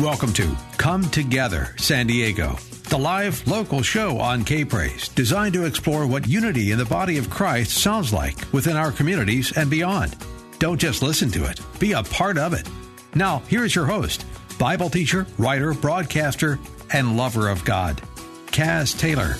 Welcome to Come Together San Diego, the live local show on K Praise, designed to explore what unity in the body of Christ sounds like within our communities and beyond. Don't just listen to it, be a part of it. Now, here's your host, Bible teacher, writer, broadcaster, and lover of God, Kaz Taylor.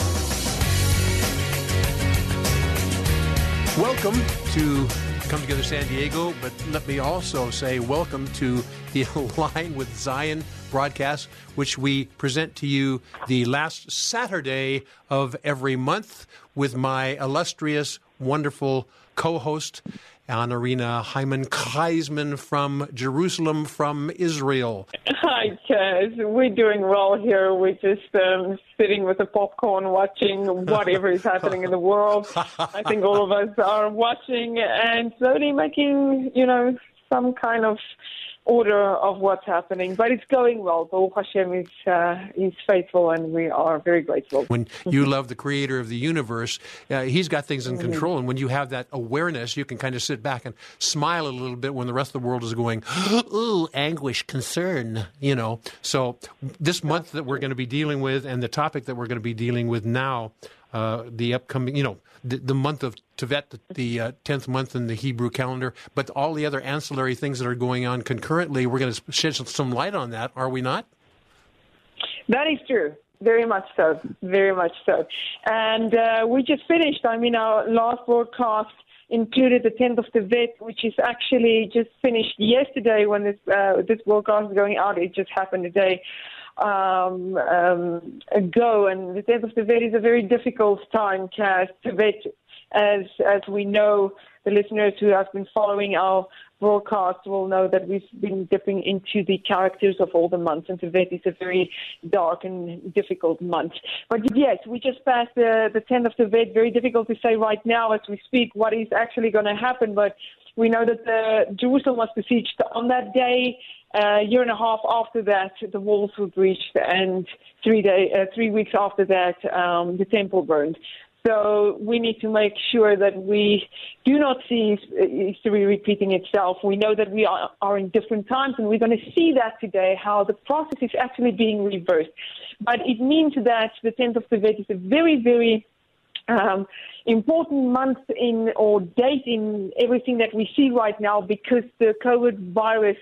Welcome to Come Together San Diego, but let me also say welcome to the Align with Zion broadcast, which we present to you the last Saturday of every month with my illustrious, wonderful co host, Anarina Hyman Kreisman from Jerusalem, from Israel. Hi, Kaz. We're doing well here. We're just um, sitting with the popcorn watching whatever is happening in the world. I think all of us are watching and slowly making, you know, some kind of order of what's happening, but it's going well. Baruch Hashem is uh, is faithful, and we are very grateful. When you love the Creator of the universe, uh, He's got things in Mm-hmm. control, and when you have that awareness, you can kind of sit back and smile a little bit when the rest of the world is going, "Ooh, anguish, concern," you know. So this month that we're going to be dealing with, and the topic that we're going to be dealing with now, uh, the upcoming, you know, the, the month of Tevet, the, the uh, 10th month in the Hebrew calendar, but all the other ancillary things that are going on concurrently, we're going to shed some light on that, are we not? That is true. Very much so. Very much so. And uh, we just finished. I mean, our last broadcast included the 10th of Tevet, which is actually just finished yesterday when this uh, this broadcast is going out. It just happened a day um, um. And the 10th of Tevet is a very difficult time, Kaz. Tevet, as as we know, the listeners who have been following our broadcast will know that we've been dipping into the characters of all the months, and Tevet is a very dark and difficult month. But yes, we just passed the, the 10th of Tevet. Very difficult to say right now as we speak what is actually going to happen, but we know that the, Jerusalem was besieged on that day. A year and a half after that, the walls were breached, and three day, uh, three weeks after that, um, the temple burned. So we need to make sure that we do not see history repeating itself. We know that we are, are in different times, and we're going to see that today, how the process is actually being reversed. But it means that the 10th of Tevet is a very, very um, important month in or date in everything that we see right now because the COVID virus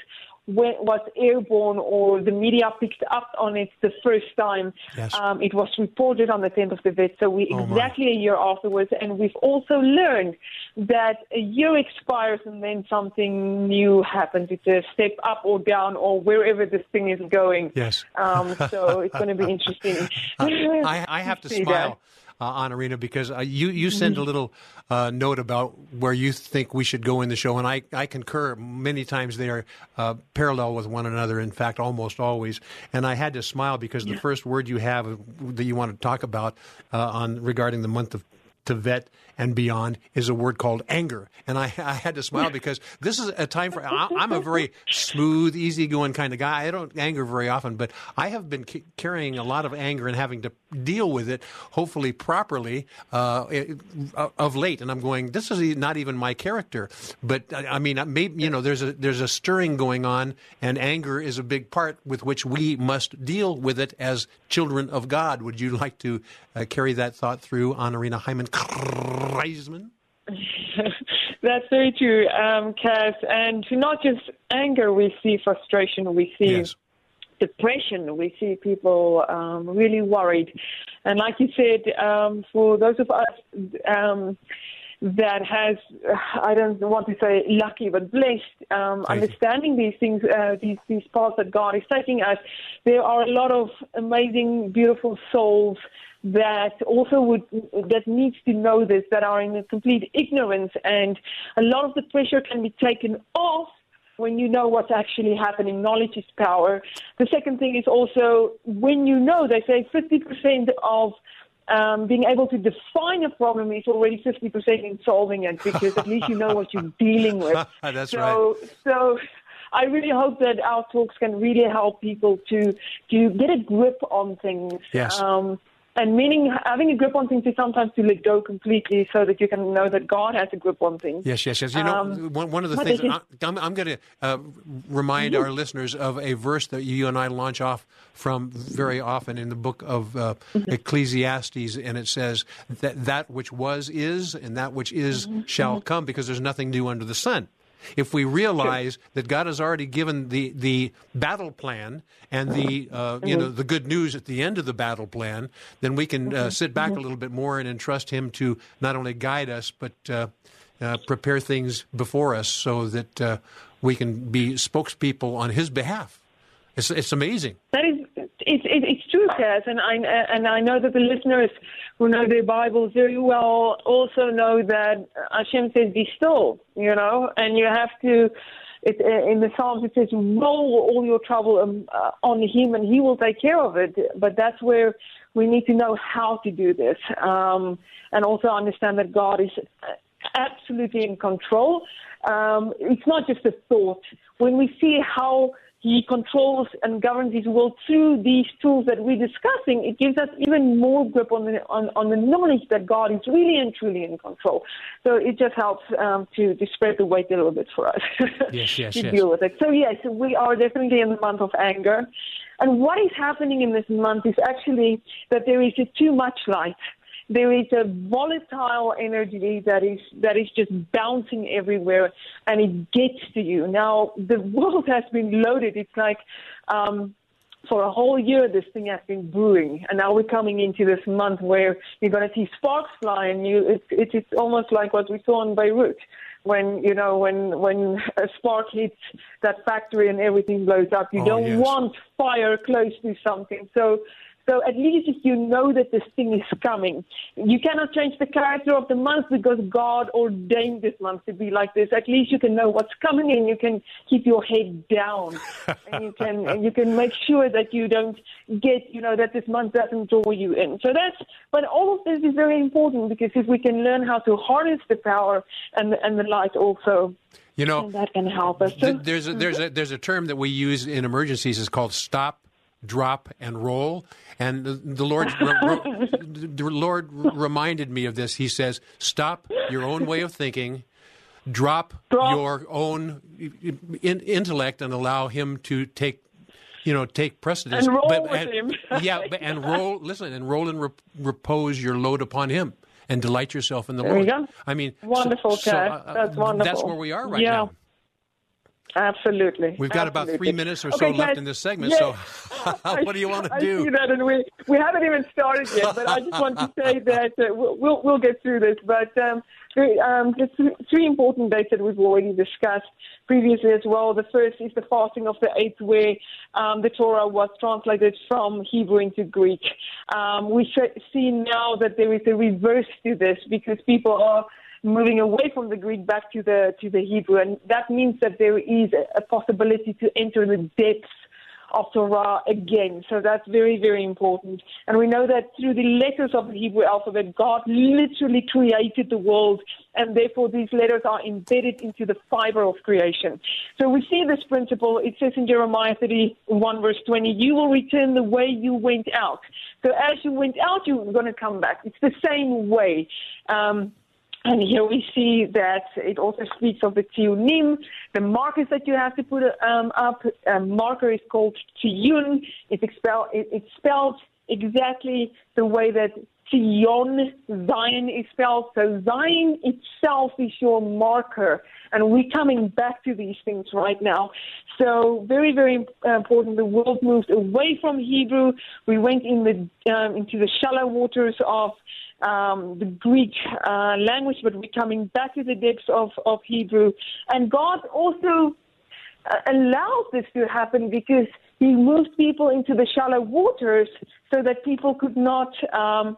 when, was airborne or the media picked up on it the first time. Yes. Um, it was reported on the 10th of Tevet, so we Oh, my. exactly a year afterwards, and we've also learned that a year expires and then something new happens. It's a step up or down or wherever this thing is going. Yes. Um, so it's going to be interesting. I, I have to smile, uh, Anarina, because uh, you you send a little uh, note about where you think we should go in the show, and I, I concur. Many times they are uh, parallel with one another. In fact, almost always. And I had to smile because the first word you have that you want to talk about uh, on regarding the month of Tevet and beyond is a word called anger. And I, I had to smile because this is a time for, I- I'm a very smooth, easygoing kind of guy. I don't anger very often, but I have been ca- carrying a lot of anger and having to deal with it, hopefully properly, uh, it- of late. And I'm going, this is not even my character. But I I mean, maybe, you know, there's a, there's a stirring going on and anger is a big part with which we must deal with it as children of God. Would you like to uh, carry that thought through Anarina Hyman That's very true, um, Kaz. And not just anger, we see frustration, we see Yes. depression, we see people um, really worried. And like you said, um, for those of us um, that has, I don't want to say lucky, but blessed, um, understanding these things, uh, these, these paths that God is taking us, there are a lot of amazing, beautiful souls that also would that needs to know this that are in complete ignorance and a lot of the pressure can be taken off when you know what's actually happening. Knowledge is power. The second thing is also when you know, they say 50% of um, being able to define a problem is already 50% in solving it because at least you know what you're dealing with. That's so, right. So I really hope that our talks can really help people to to get a grip on things. Yes. Um, and meaning having a grip on things is sometimes to let go completely so that you can know that God has a grip on things. Yes, yes, yes. You know, Um, one, one of the things I- I'm, I'm going to uh, remind our listeners of a verse that you and I launch off from very often in the book of uh, Mm-hmm. Ecclesiastes, and it says that that which was is, and that which is Mm-hmm. shall come, because there's nothing new under the sun. If we realize that God has already given the, the battle plan and the uh, you know the good news at the end of the battle plan, then we can uh, sit back a little bit more and entrust Him to not only guide us but uh, uh, prepare things before us so that uh, we can be spokespeople on His behalf. It's it's amazing. That is, it's and I and I know that the listeners who know their Bibles very well also know that Hashem says, "Be still," you know, and you have to. It, in the Psalms, it says, "Roll all your trouble um, uh, on Him, and He will take care of it." But that's where we need to know how to do this, um, and also understand that God is absolutely in control. Um, it's not just a thought. When we see how he controls and governs his world through these tools that we're discussing, it gives us even more grip on the on, on the knowledge that God is really and truly in control. So it just helps um, to, to spread the weight a little bit for us Yes, yes, to yes. deal with it. So yes, we are definitely in the month of anger. And what is happening in this month is actually that there is just too much light there is a volatile energy that is that is just bouncing everywhere and it gets to you. Now the world has been loaded. It's like um for a whole year this thing has been brewing. And now we're coming into this month where you're going to see sparks fly and you it's it's, it's almost like what we saw in beirut when you know when when a spark hits that factory and everything blows up. You Oh, don't yes. want fire close to something. So so at least if you know that this thing is coming, you cannot change the character of the month because God ordained this month to be like this. At least you can know what's coming and you can keep your head down, and you can and you can make sure that you don't get you know that this month doesn't draw you in. So that's but all of this is very important because if we can learn how to harness the power and the, and the light also, You know, that can help us. Th- there's a, there's a there's a term that we use in emergencies. It's called stop, drop, and roll. And the, the Lord re- re- the Lord reminded me of this. He says, "Stop your own way of thinking, drop, Drop. your own in, intellect, and allow Him to take." You know, take precedence. And roll with Him. yeah, but, and roll. Listen, and roll and repose your load upon Him, and delight yourself in the There Lord. you go. I mean, Wonderful, so, Kat. uh, That's wonderful. That's where we are right Yeah. now. Absolutely. We've got about three minutes or so Okay, left guys. in this segment. Yes. So, what do you want to I do? see that, and we we haven't even started yet. But I just want to say that uh, we'll we'll- we'll get through this. But um, the, um, the th- three important dates that we've already discussed previously as well. The first is the fasting of the eighth, where um, the Torah was translated from Hebrew into Greek. Um, we see now that there is a reverse to this because people are moving away from the Greek back to the to the Hebrew, and that means that there is a, possibility to enter the depths of Torah again. So that's very, very important. And we know that through the letters of the Hebrew alphabet, God literally created the world, and therefore these letters are embedded into the fiber of creation. So we see this principle. It says in Jeremiah 31, verse 20, You will return the way you went out. So as you went out, you're going to come back. It's the same way. Um, and here we see that it also speaks of the tziyunim, the markers that you have to put um, up. A marker is called tziyun. It's, expel, it's spelled exactly the way that Zion, Zion is spelled. So Zion itself is your marker. And we're coming back to these things right now. So very, very important. The world moved away from Hebrew. We went in the, um, into the shallow waters of um, the Greek uh, language, but we're coming back to the depths of, of Hebrew. And God also uh, allowed this to happen because He moved people into the shallow waters so that people could not um,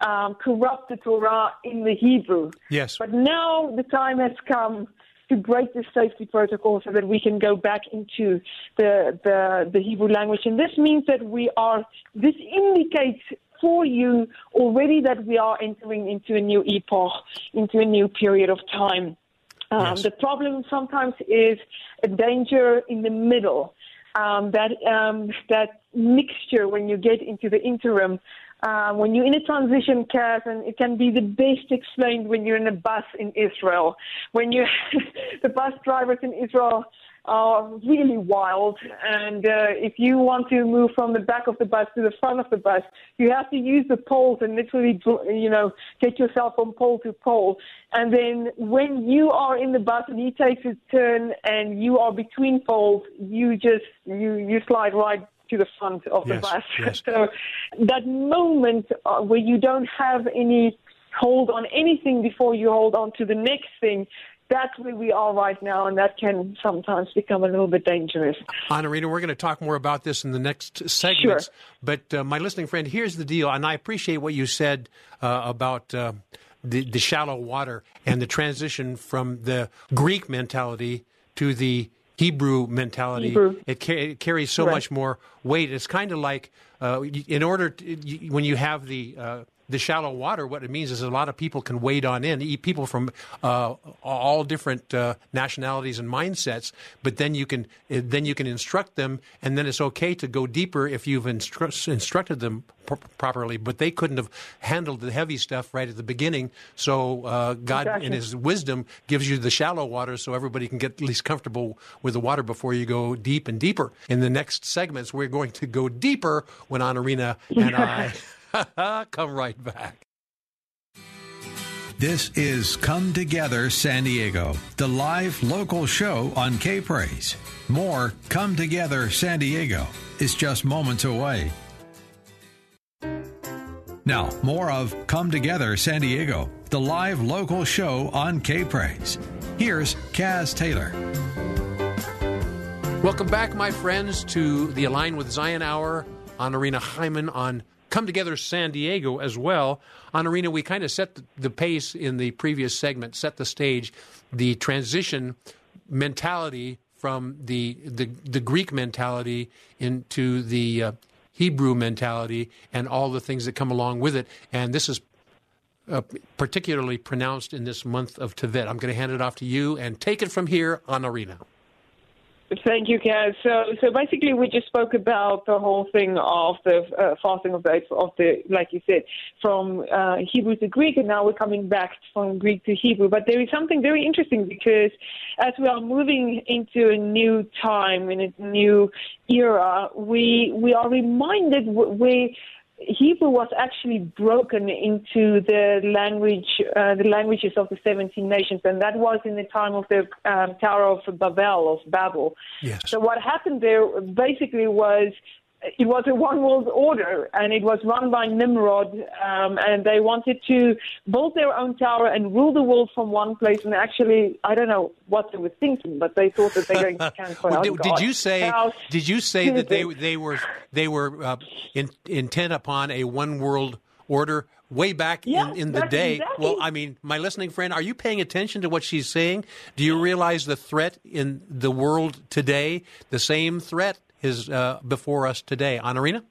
um, corrupt the Torah in the Hebrew. Yes. But now the time has come to to break the safety protocol so that we can go back into the, the, the Hebrew language. And this means that we are, this indicates for you already that we are entering into a new epoch, into a new period of time. Um, yes. The problem sometimes is a danger in the middle. Um, that um, that mixture when you get into the interim uh, when you're in a transition case, and it can be the best explained when you're in a bus in Israel. When you, the bus drivers in Israel are really wild, and uh, if you want to move from the back of the bus to the front of the bus, you have to use the poles and literally, you know, get yourself from pole to pole. And then when you are in the bus and he takes a turn and you are between poles, you just you you slide right to the front of yes, the bus. Yes. So that moment uh, where you don't have any hold on anything before you hold on to the next thing, that's where we are right now, and that can sometimes become a little bit dangerous. Anarina, we're going to talk more about this in the next segments. Sure. But uh, my listening friend, here's the deal, and I appreciate what you said uh, about uh, the, the shallow water and the transition from the Greek mentality to the Hebrew mentality. Hebrew. It, ca- it, carries so right. much more weight. It's kind of like uh, in order to, when you have the uh, the shallow water, what it means is a lot of people can wade on in, people from uh, all different uh, nationalities and mindsets. But then you can then you can instruct them, and then it's okay to go deeper if you've instru- instructed them pr- properly. But they couldn't have handled the heavy stuff right at the beginning. So uh, God, exactly. in His wisdom, gives you the shallow water so everybody can get at least comfortable with the water before you go deep and deeper. In the next segments, we're going to go deeper when Anarina and I. Come right back. This is Come Together San Diego, the live local show on K Praise. More Come Together San Diego is just moments away. Now, more of Come Together San Diego, the live local show on K Praise. Here's Kaz Taylor. Welcome back, my friends, to the Align with Zion Hour Anarina Hyman on come together San Diego as well. Anarina, we kind of set the pace in the previous segment, set the stage, the transition mentality from the the, the Greek mentality into the uh, Hebrew mentality and all the things that come along with it. And this is uh, particularly pronounced in this month of Tevet. I'm going to hand it off to you and take it from here Anarina. Thank you, Kaz. So, so basically, we just spoke about the whole thing of the uh, fasting of the of the, like you said, from uh, Hebrew to Greek, and now we're coming back from Greek to Hebrew. But there is something very interesting because as we are moving into a new time in a new era, we we are reminded we Hebrew was actually broken into the language, uh, the languages of the 17 nations, and that was in the time of the um, Tower of Babel, of Babel. Yes. So what happened there basically was it was a one world order and it was run by Nimrod um, and they wanted to build their own tower and rule the world from one place and actually I don't know what they were thinking but they thought that they were going to cancel well, did, did, you say did you say that they they were they were uh, in, intent upon a one world order way back in, in the day. Exactly. Well, I mean, my listening friend, are you paying attention to what she's saying? Do you realize the threat in the world today? The same threat is uh, before us today. Anarina?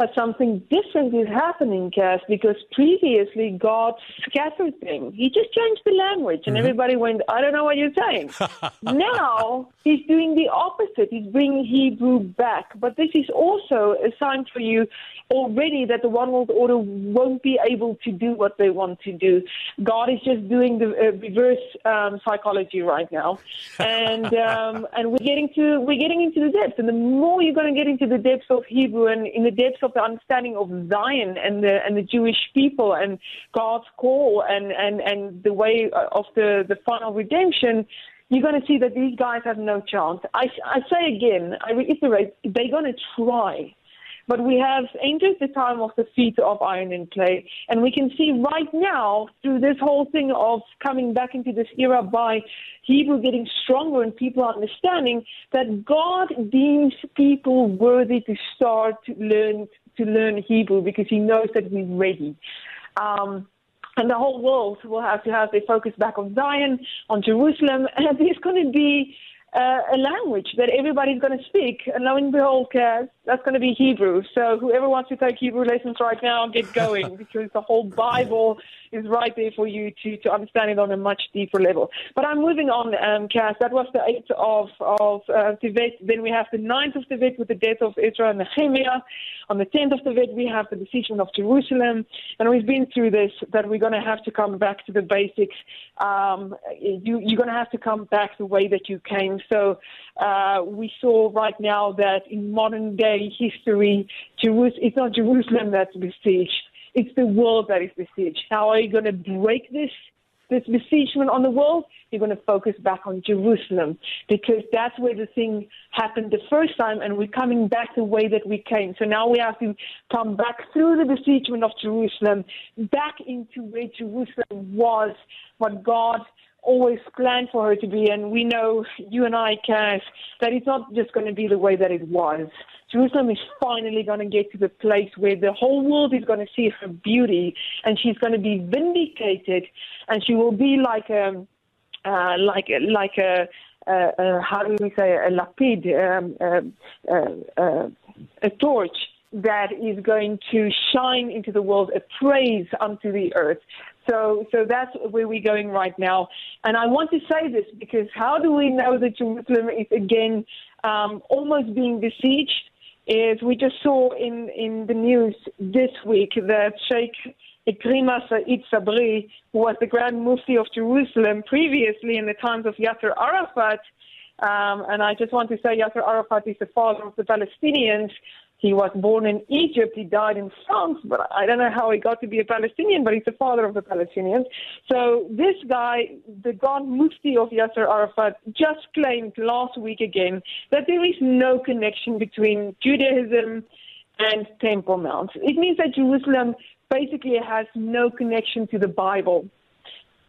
But something different is happening, Kaz, because previously God scattered them. He just changed the language, and mm-hmm. everybody went, I don't know what you're saying. now he's doing the opposite. He's bringing Hebrew back. But this is also a sign for you already that the one world order won't be able to do what they want to do. God is just doing the uh, reverse um, psychology right now, and um, and we're getting to we're getting into the depths. And the more you're going to get into the depths of Hebrew and in the depths of the understanding of Zion and the and the Jewish people and God's call and and and the way of the the final redemption you're going to see that these guys have no chance. I, I say again, I reiterate, they're going to try. But we have entered the time of the feet of iron and clay. And we can see right now, through this whole thing of coming back into this era by Hebrew getting stronger and people understanding that God deems people worthy to start to learn to learn Hebrew because He knows that we're ready. Um, and the whole world will have to have their focus back on Zion, on Jerusalem, and there's going to be uh, a language that everybody's going to speak. And lo and behold, Kaz, that's going to be Hebrew. So whoever wants to take Hebrew lessons right now, get going because the whole Bible is right there for you to, to understand it on a much deeper level. But I'm moving on, um, Kaz. That was the 8th of, of uh, Tevet. Then we have the 9th of Tevet with the death of Ezra and Nehemiah. On the 10th of Tevet, we have the decision of Jerusalem. And we've been through this, that we're going to have to come back to the basics. Um, you, you're going to have to come back the way that you came. So uh, we saw right now that in modern day history, it's not Jerusalem that's besieged. It's the world that is besieged. How are you going to break this? This besiegement on the world, you're going to focus back on Jerusalem because that's where the thing happened the first time, and we're coming back the way that we came. So now we have to come back through the besiegement of Jerusalem, back into where Jerusalem was, what God always planned for her to be. And we know, you and I, Kaz, that it's not just going to be the way that it was. Jerusalem is finally going to get to the place where the whole world is going to see her beauty, and she's going to be vindicated, and she will be like a, uh, like like a, uh, uh, how do we say a lapid, um, a torch that is going to shine into the world, a praise unto the earth. So, so that's where we're going right now. And I want to say this because how do we know that Jerusalem is again um, almost being besieged? Is we just saw in, in the news this week that Sheikh Ikrima Said Sabri, who was the Grand Mufti of Jerusalem previously in the times of Yasser Arafat, um, and I just want to say Yasser Arafat is the father of the Palestinians. He was born in Egypt. He died in France, but I don't know how he got to be a Palestinian, but he's the father of the Palestinians. So this guy, the Grand Mufti of Yasser Arafat, just claimed last week again that there is no connection between Judaism and Temple Mount. It means that Jerusalem basically has no connection to the Bible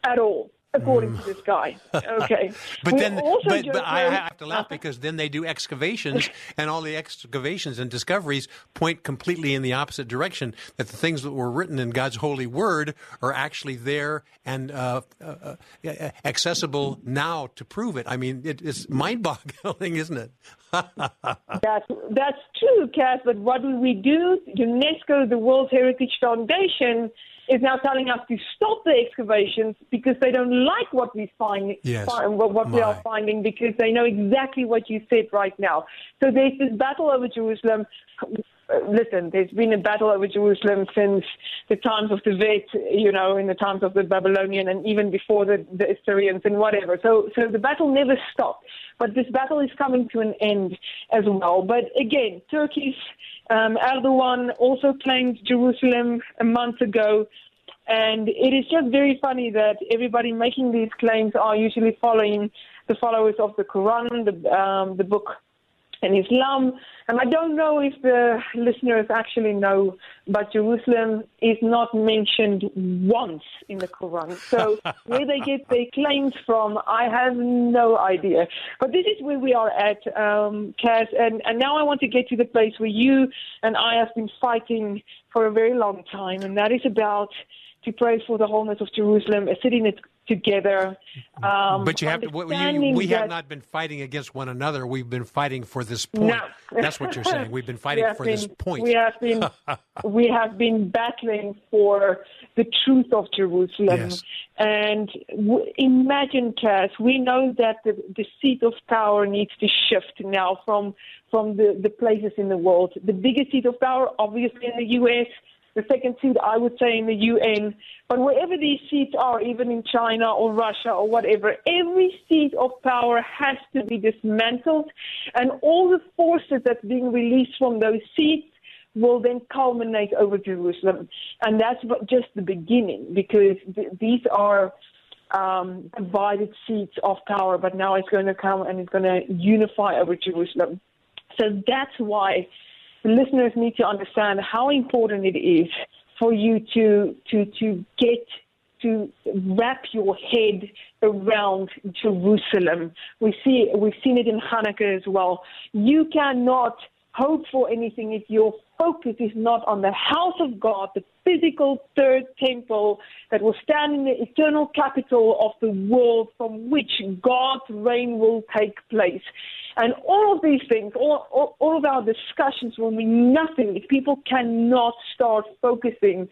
at all according to this guy. Okay. but we then, but, but I have to laugh because then they do excavations, and all the excavations and discoveries point completely in the opposite direction. That the things that were written in God's holy word are actually there and uh, uh, uh accessible now to prove it. I mean, it, it's mind-boggling, isn't it? that's that's true, Kaz. But what do we do? UNESCO, the World Heritage Foundation is now telling us to stop the excavations because they don't like what we find, yes. find what, what we are finding because they know exactly what you said right now. So there's this battle over Jerusalem. Listen, there's been a battle over Jerusalem since the times of the Vet, you know, in the times of the Babylonian and even before the, the Assyrians and whatever. So, so the battle never stopped. But this battle is coming to an end as well. But again, Turkey's um, Erdogan also claimed Jerusalem a month ago. And it is just very funny that everybody making these claims are usually following the followers of the Quran, the, um, the book in Islam. And I don't know if the listeners actually know, but Jerusalem is not mentioned once in the Quran. So where they get their claims from, I have no idea. But this is where we are at, um, Kaz. And, and now I want to get to the place where you and I have been fighting for a very long time, and that is about to pray for the wholeness of Jerusalem, sitting city that together. Um, but you have to, we, we have not been fighting against one another. We've been fighting for this point. No. That's what you're saying. We've been fighting we for been, this point. We have been we have been battling for the truth of Jerusalem. Yes. And w- imagine, Kaz, we know that the, the seat of power needs to shift now from from the, the places in the world. The biggest seat of power, obviously, in the U.S the second seat, I would say, in the UN. But wherever these seats are, even in China or Russia or whatever, every seat of power has to be dismantled, and all the forces that's being released from those seats will then culminate over Jerusalem. And that's just the beginning, because th- these are um, divided seats of power, but now it's going to come and it's going to unify over Jerusalem. So that's why the listeners need to understand how important it is for you to to to get to wrap your head around Jerusalem. We see we've seen it in Hanukkah as well. You cannot hope for anything if your focus is not on the house of God, the physical third temple that will stand in the eternal capital of the world from which God's reign will take place. And all of these things, all, all, all of our discussions will mean nothing if people cannot start focusing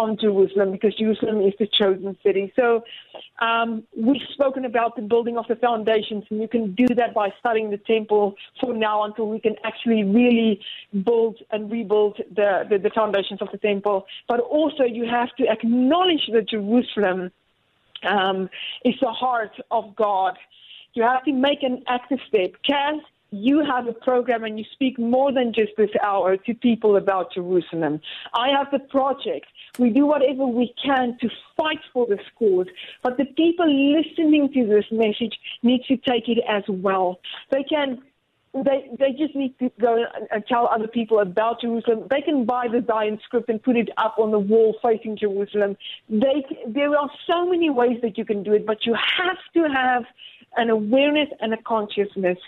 on Jerusalem because Jerusalem is the chosen city. So um, we've spoken about the building of the foundations, and you can do that by studying the temple for now until we can actually really build and rebuild the, the, the foundations of the temple. But also, you have to acknowledge that Jerusalem um, is the heart of God. You have to make an active step. Kaz, you have a program and you speak more than just this hour to people about Jerusalem. I have the project. We do whatever we can to fight for this cause, but the people listening to this message need to take it as well. They can they they just need to go and tell other people about Jerusalem. They can buy the Zion script and put it up on the wall facing Jerusalem. They there are so many ways that you can do it, but you have to have an awareness and a consciousness.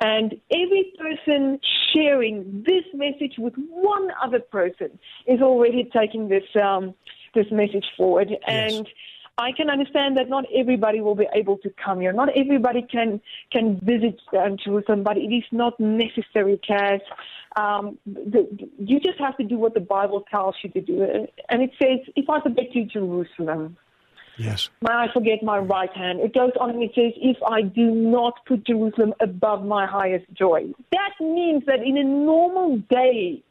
And every person sharing this message with one other person is already taking this um, this message forward. Yes. And I can understand that not everybody will be able to come here. Not everybody can can visit um, Jerusalem, but it is not necessary, Kaz. Um, the, you just have to do what the Bible tells you to do. And it says, if I forget you, Jerusalem, Yes. May I forget my right hand. It goes on and it says, if I do not put Jerusalem above my highest joy. That means that in a normal day,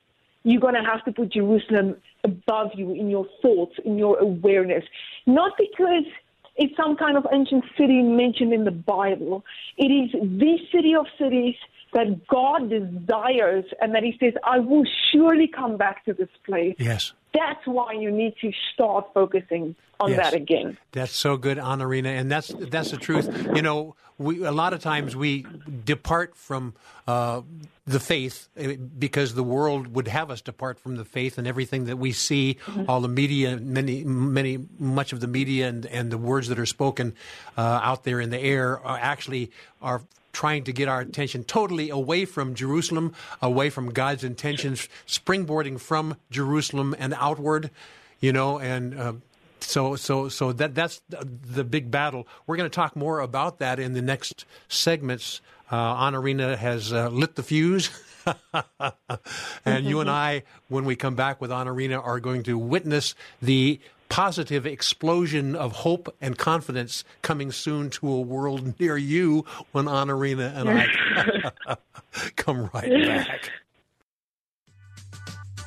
you're going to have to put Jerusalem above you in your thoughts, in your awareness. Not because it's some kind of ancient city mentioned in the Bible. It is the city of cities that God desires and that He says, I will surely come back to this place. Yes. That's why you need to start focusing on yes. that again. That's so good, Anarina, and that's that's the truth. You know, we a lot of times we depart from uh, the faith eh, because the world would have us depart from the faith, and everything that we see, mm-hmm. all the media, many, many, much of the media, and and the words that are spoken uh, out there in the air are actually are trying to get our attention totally away from Jerusalem, away from God's intentions, springboarding from Jerusalem and outward, you know, and uh, so so so that that's the big battle. We're going to talk more about that in the next segments. Uh, Anarina has uh, lit the fuse. and you and I, when we come back with Anarina, are going to witness the positive explosion of hope and confidence coming soon to a world near you when Anarina and I come right back.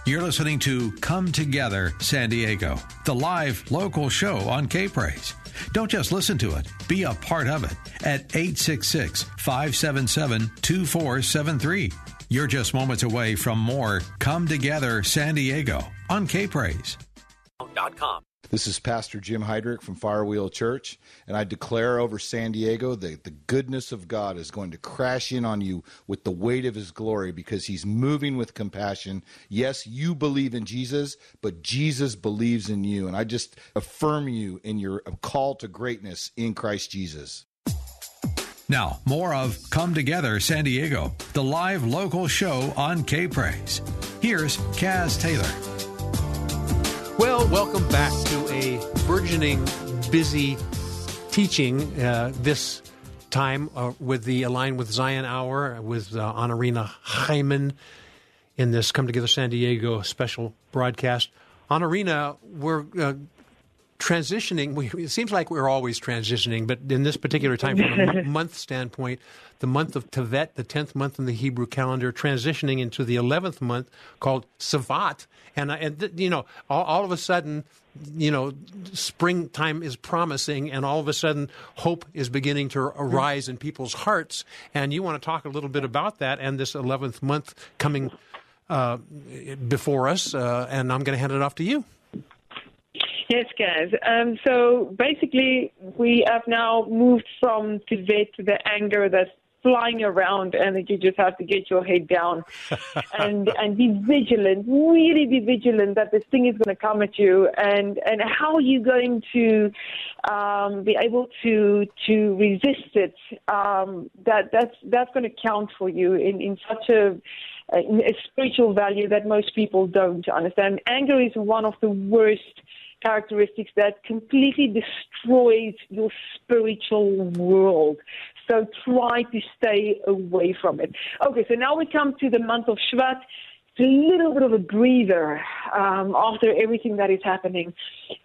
You're listening to Come Together San Diego, the live local show on K Praise. Don't just listen to it, be a part of it at 866 577 2473. You're just moments away from more Come Together San Diego on K Praise. This is Pastor Jim Heidrich from Firewheel Church, and I declare over San Diego that the goodness of God is going to crash in on you with the weight of His glory because He's moving with compassion. Yes, you believe in Jesus, but Jesus believes in you, and I just affirm you in your call to greatness in Christ Jesus. Now, more of Come Together San Diego, the live local show on K Praise. Here's Kaz Taylor. Well, welcome back to a burgeoning, busy teaching uh, this time uh, with the Align with Zion Hour with uh, Anarina Hyman in this Come Together San Diego special broadcast. Anarina, we're uh, transitioning. We, it seems like we're always transitioning, but in this particular time, from a m- month standpoint, the month of Tevet, the 10th month in the Hebrew calendar, transitioning into the 11th month called Shvat. And, and you know, all, all of a sudden, you know, springtime is promising, and all of a sudden, hope is beginning to arise in people's hearts. And you want to talk a little bit about that and this 11th month coming uh, before us. Uh, and I'm going to hand it off to you. Yes, guys. Um, so basically, we have now moved from Tevet to the anger that's flying around and that you just have to get your head down and and be vigilant really be vigilant that this thing is going to come at you and and how are you going to um, be able to to resist it um, that that's that's going to count for you in in such a a, a spiritual value that most people don't understand. Anger is one of the worst characteristics that completely destroys your spiritual world. So try to stay away from it. Okay, so now we come to the month of Shvat. It's a little bit of a breather um, after everything that is happening.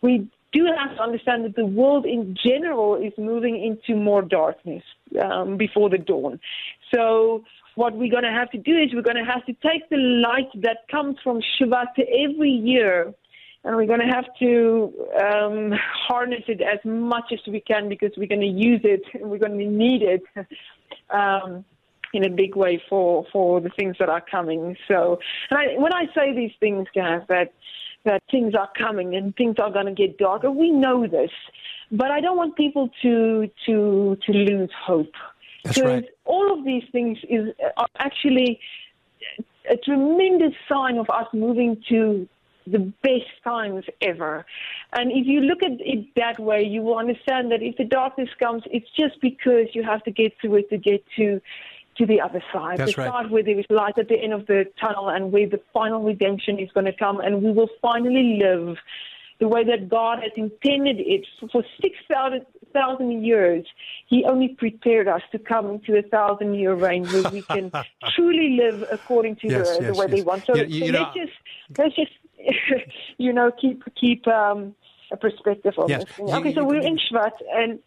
We do have to understand that the world in general is moving into more darkness um, before the dawn. So what we're going to have to do is we're going to have to take the light that comes from Shvat every year and we're going to have to um, harness it as much as we can because we're going to use it and we're going to need it um, in a big way for for the things that are coming. So, and I, when I say these things, guys, that that things are coming and things are going to get darker, we know this, but I don't want people to to to lose hope. That's because right. all of these things is are actually a tremendous sign of us moving to the best times ever. And if you look at it that way, you will understand that if the darkness comes, it's just because you have to get through it to get to to the other side. That's the right. side where there is light at the end of the tunnel and where the final redemption is going to come and we will finally live the way that God has intended it for 6,000 years. He only prepared us to come into a thousand year reign where we can truly live according to Yes, the, yes, the way yes. they want. So, You- you so know- let's just let's just you know keep keep um, a perspective on Yes. this. Okay, so we're in Shvat and.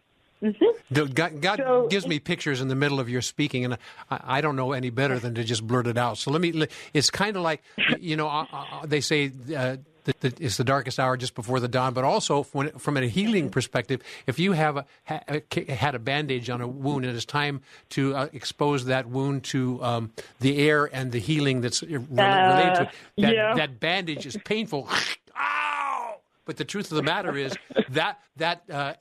mhm. God, God So- gives me pictures in the middle of your speaking, and I, I don't know any better than to just blurt it out. So let me. It's kind of like, you know, uh, uh, they say uh, that, that it's the darkest hour just before the dawn, but also from, from a healing perspective, if you have a, ha, had a bandage on a wound, and it's time to uh, expose that wound to um, the air and the healing that's re- related to it. That, yeah. that bandage is painful. Ow! But the truth of the matter is that that uh,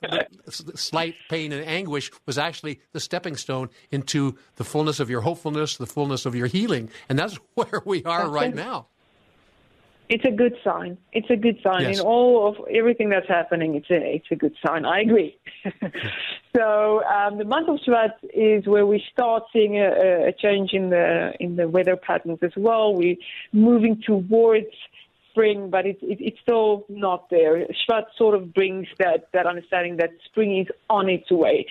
slight pain and anguish was actually the stepping stone into the fullness of your hopefulness, the fullness of your healing, and that's where we are right now. It's a good sign. It's a good sign Yes. in all of everything that's happening. It's a it's a good sign. I agree. so um, the month of Shvat is where we start seeing a, a change in the in the weather patterns as well. We're moving towards spring, but it's it, it's still not there. Shvat sort of brings that that understanding that spring is on its way.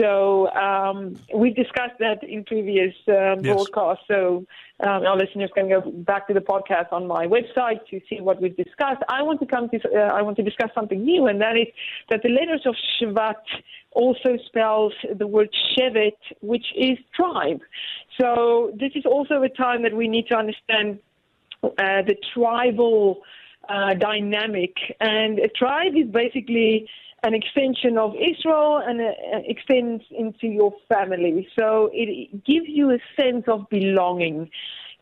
So um, we discussed that in previous um, Yes. broadcasts. So um, our listeners can go back to the podcast on my website to see what we've discussed. I want to come to uh, I want to discuss something new, and that is that the letters of Shvat also spells the word Shevet, which is tribe. So this is also a time that we need to understand uh, the tribal uh, dynamic. And a tribe is basically an extension of Israel and uh, extends into your family. So it gives you a sense of belonging.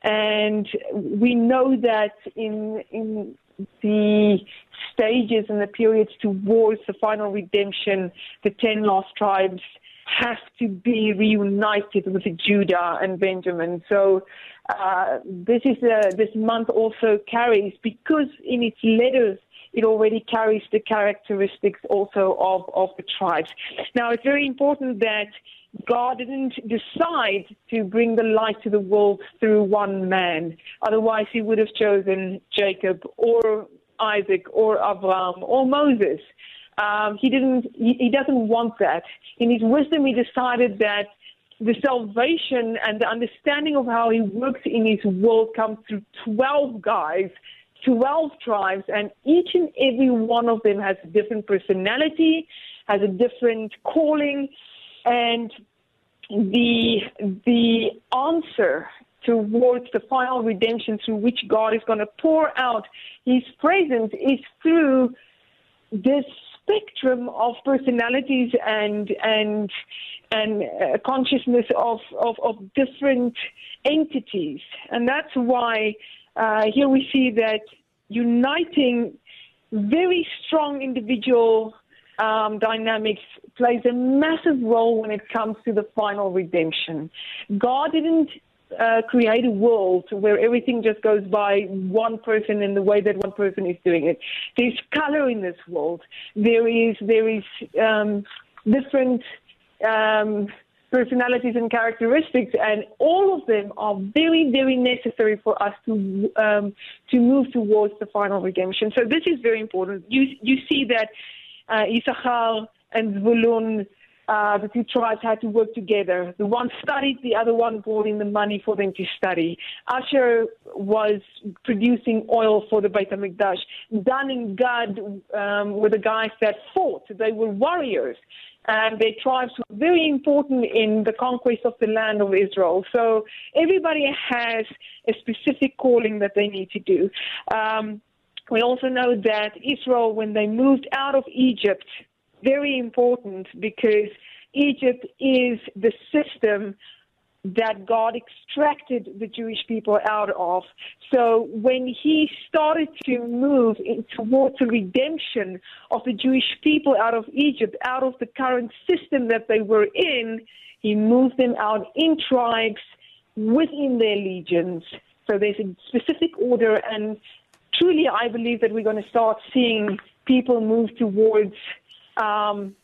And we know that in, in the stages and the periods towards the final redemption, the ten lost tribes have to be reunited with Judah and Benjamin. So uh, this is uh, this month also carries because in its letters it already carries the characteristics also of, of the tribes. Now it's very important that God didn't decide to bring the light to the world through one man. Otherwise, he would have chosen Jacob or Isaac or Abraham or Moses. Um, he didn't. He, he doesn't want that. In his wisdom, he decided that the salvation and the understanding of how he works in his world comes through 12 guys, 12 tribes, and each and every one of them has a different personality, has a different calling, and the the answer towards the final redemption through which God is going to pour out his presence is through this spectrum of personalities and and and uh, consciousness of, of, of different entities, and that's why uh, here we see that uniting very strong individual um, dynamics plays a massive role when it comes to the final redemption. God didn't uh, create a world where everything just goes by one person in the way that one person is doing it. There's color in this world. There is there is um, different um, personalities and characteristics, and all of them are very, very necessary for us to um, to move towards the final redemption. So this is very important. You you see that uh, Issachar and Zvulun uh, the two tribes had to work together. The one studied, the other one brought in the money for them to study. Asher was producing oil for the Beit HaMikdash. Dan and Gad um, were the guys that fought. They were warriors. And their tribes were very important in the conquest of the land of Israel. So everybody has a specific calling that they need to do. Um, we also know that Israel, when they moved out of Egypt, very important because Egypt is the system that God extracted the Jewish people out of. So when he started to move towards the redemption of the Jewish people out of Egypt, out of the current system that they were in, he moved them out in tribes within their legions. So there's a specific order, and truly, I believe that we're going to start seeing people move towards um,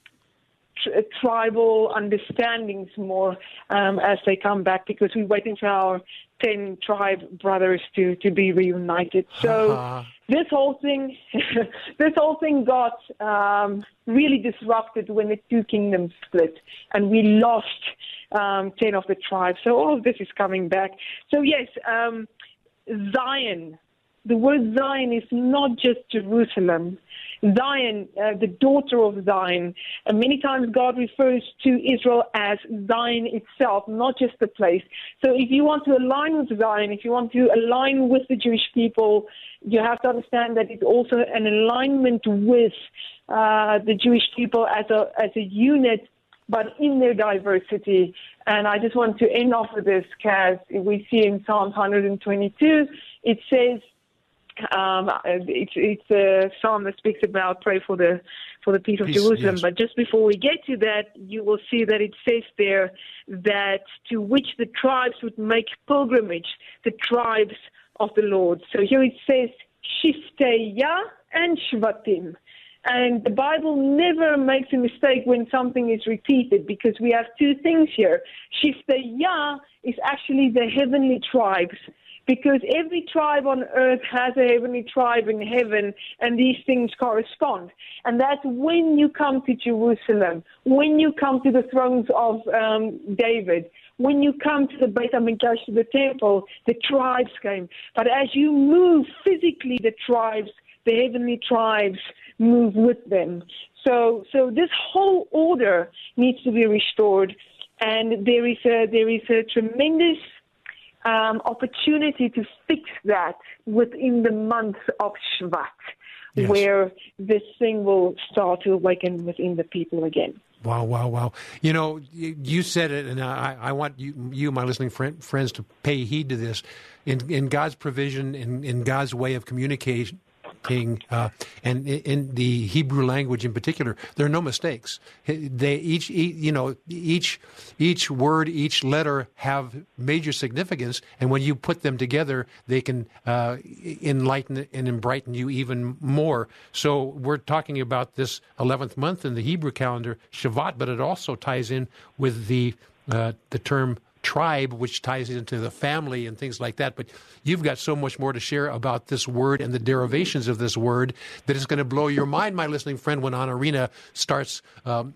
tr- tribal understandings more um, as they come back because we're waiting for our 10 tribe brothers to, to be reunited. So uh-huh. this whole thing, this whole thing got um, really disrupted when the two kingdoms split and we lost um, 10 of the tribes. So all of this is coming back. So yes, um, Zion, the word Zion is not just Jerusalem. Zion, uh, the daughter of Zion. And many times God refers to Israel as Zion itself, not just the place. So if you want to align with Zion, if you want to align with the Jewish people, you have to understand that it's also an alignment with uh, the Jewish people as a as a unit, but in their diversity. And I just want to end off with this, Kaz. We see in Psalm 122, it says um, it's it's a psalm that speaks about pray for the for the peace of peace, Jerusalem. Yes. But just before we get to that, you will see that it says there that to which the tribes would make pilgrimage, the tribes of the Lord. So here it says Shifteya and Shvatim. And the Bible never makes a mistake when something is repeated because we have two things here. Shifteya is actually the heavenly tribes because every tribe on earth has a heavenly tribe in heaven, and these things correspond. And that's when you come to Jerusalem, when you come to the thrones of um, David, when you come to the Beit HaMikdash, to the temple, the tribes came. But as you move physically, the tribes, the heavenly tribes, move with them. So, so this whole order needs to be restored, and there is a there is a tremendous um, opportunity to fix that within the month of Shvat, yes. where this thing will start to awaken within the people again. Wow, wow, wow. You know, you said it, and I, I want you, you, my listening friend, friends, to pay heed to this. In, in God's provision, in, in God's way of communication, uh, and in the Hebrew language in particular, there are no mistakes. They each, you know, each each word, each letter have major significance, and when you put them together, they can uh, enlighten and enbrighten you even more. So we're talking about this eleventh month in the Hebrew calendar, Shvat, but it also ties in with the uh, the term tribe, which ties into the family and things like that. But you've got so much more to share about this word and the derivations of this word that it's going to blow your mind, my listening friend, when Anarina starts um,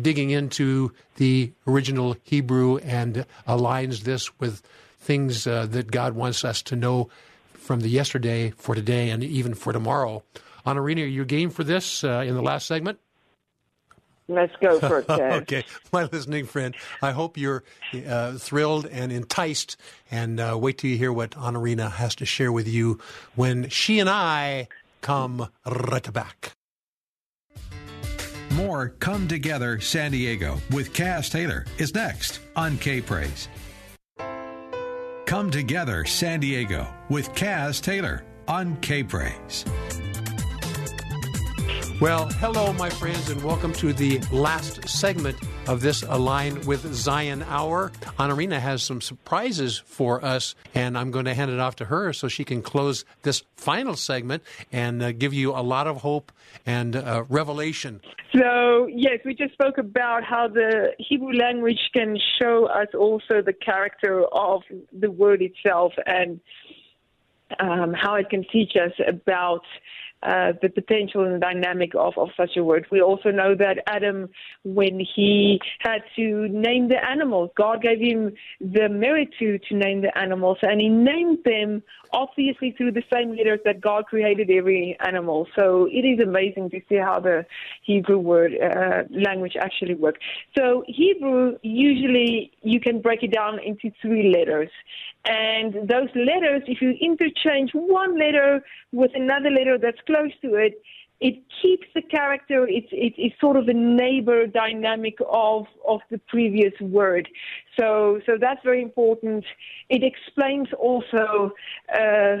digging into the original Hebrew and aligns this with things uh, that God wants us to know from the yesterday for today and even for tomorrow. Anarina, are you game for this uh, in the last segment? Let's go for a it, okay, my listening friend, I hope you're uh, thrilled and enticed, and uh, wait till you hear what Anarina has to share with you when she and I come right back. More Come Together San Diego with Kaz Taylor is next on K Praise. Come Together San Diego with Kaz Taylor on K Praise. Well, hello, my friends, and welcome to the last segment of this Align with Zion Hour. Anarina has some surprises for us, and I'm going to hand it off to her so she can close this final segment and uh, give you a lot of hope and uh, revelation. So, yes, we just spoke about how the Hebrew language can show us also the character of the word itself and um, how it can teach us about uh, the potential and dynamic of, of such a word. We also know that Adam, when he had to name the animals, God gave him the merit to, to name the animals, and he named them obviously through the same letters that God created every animal. So it is amazing to see how the Hebrew word uh, language actually works. So Hebrew, usually you can break it down into three letters. And those letters, if you interchange one letter with another letter that's close to it, it keeps the character. It's it, it's sort of a neighbor dynamic of of the previous word. So so that's very important. It explains also uh,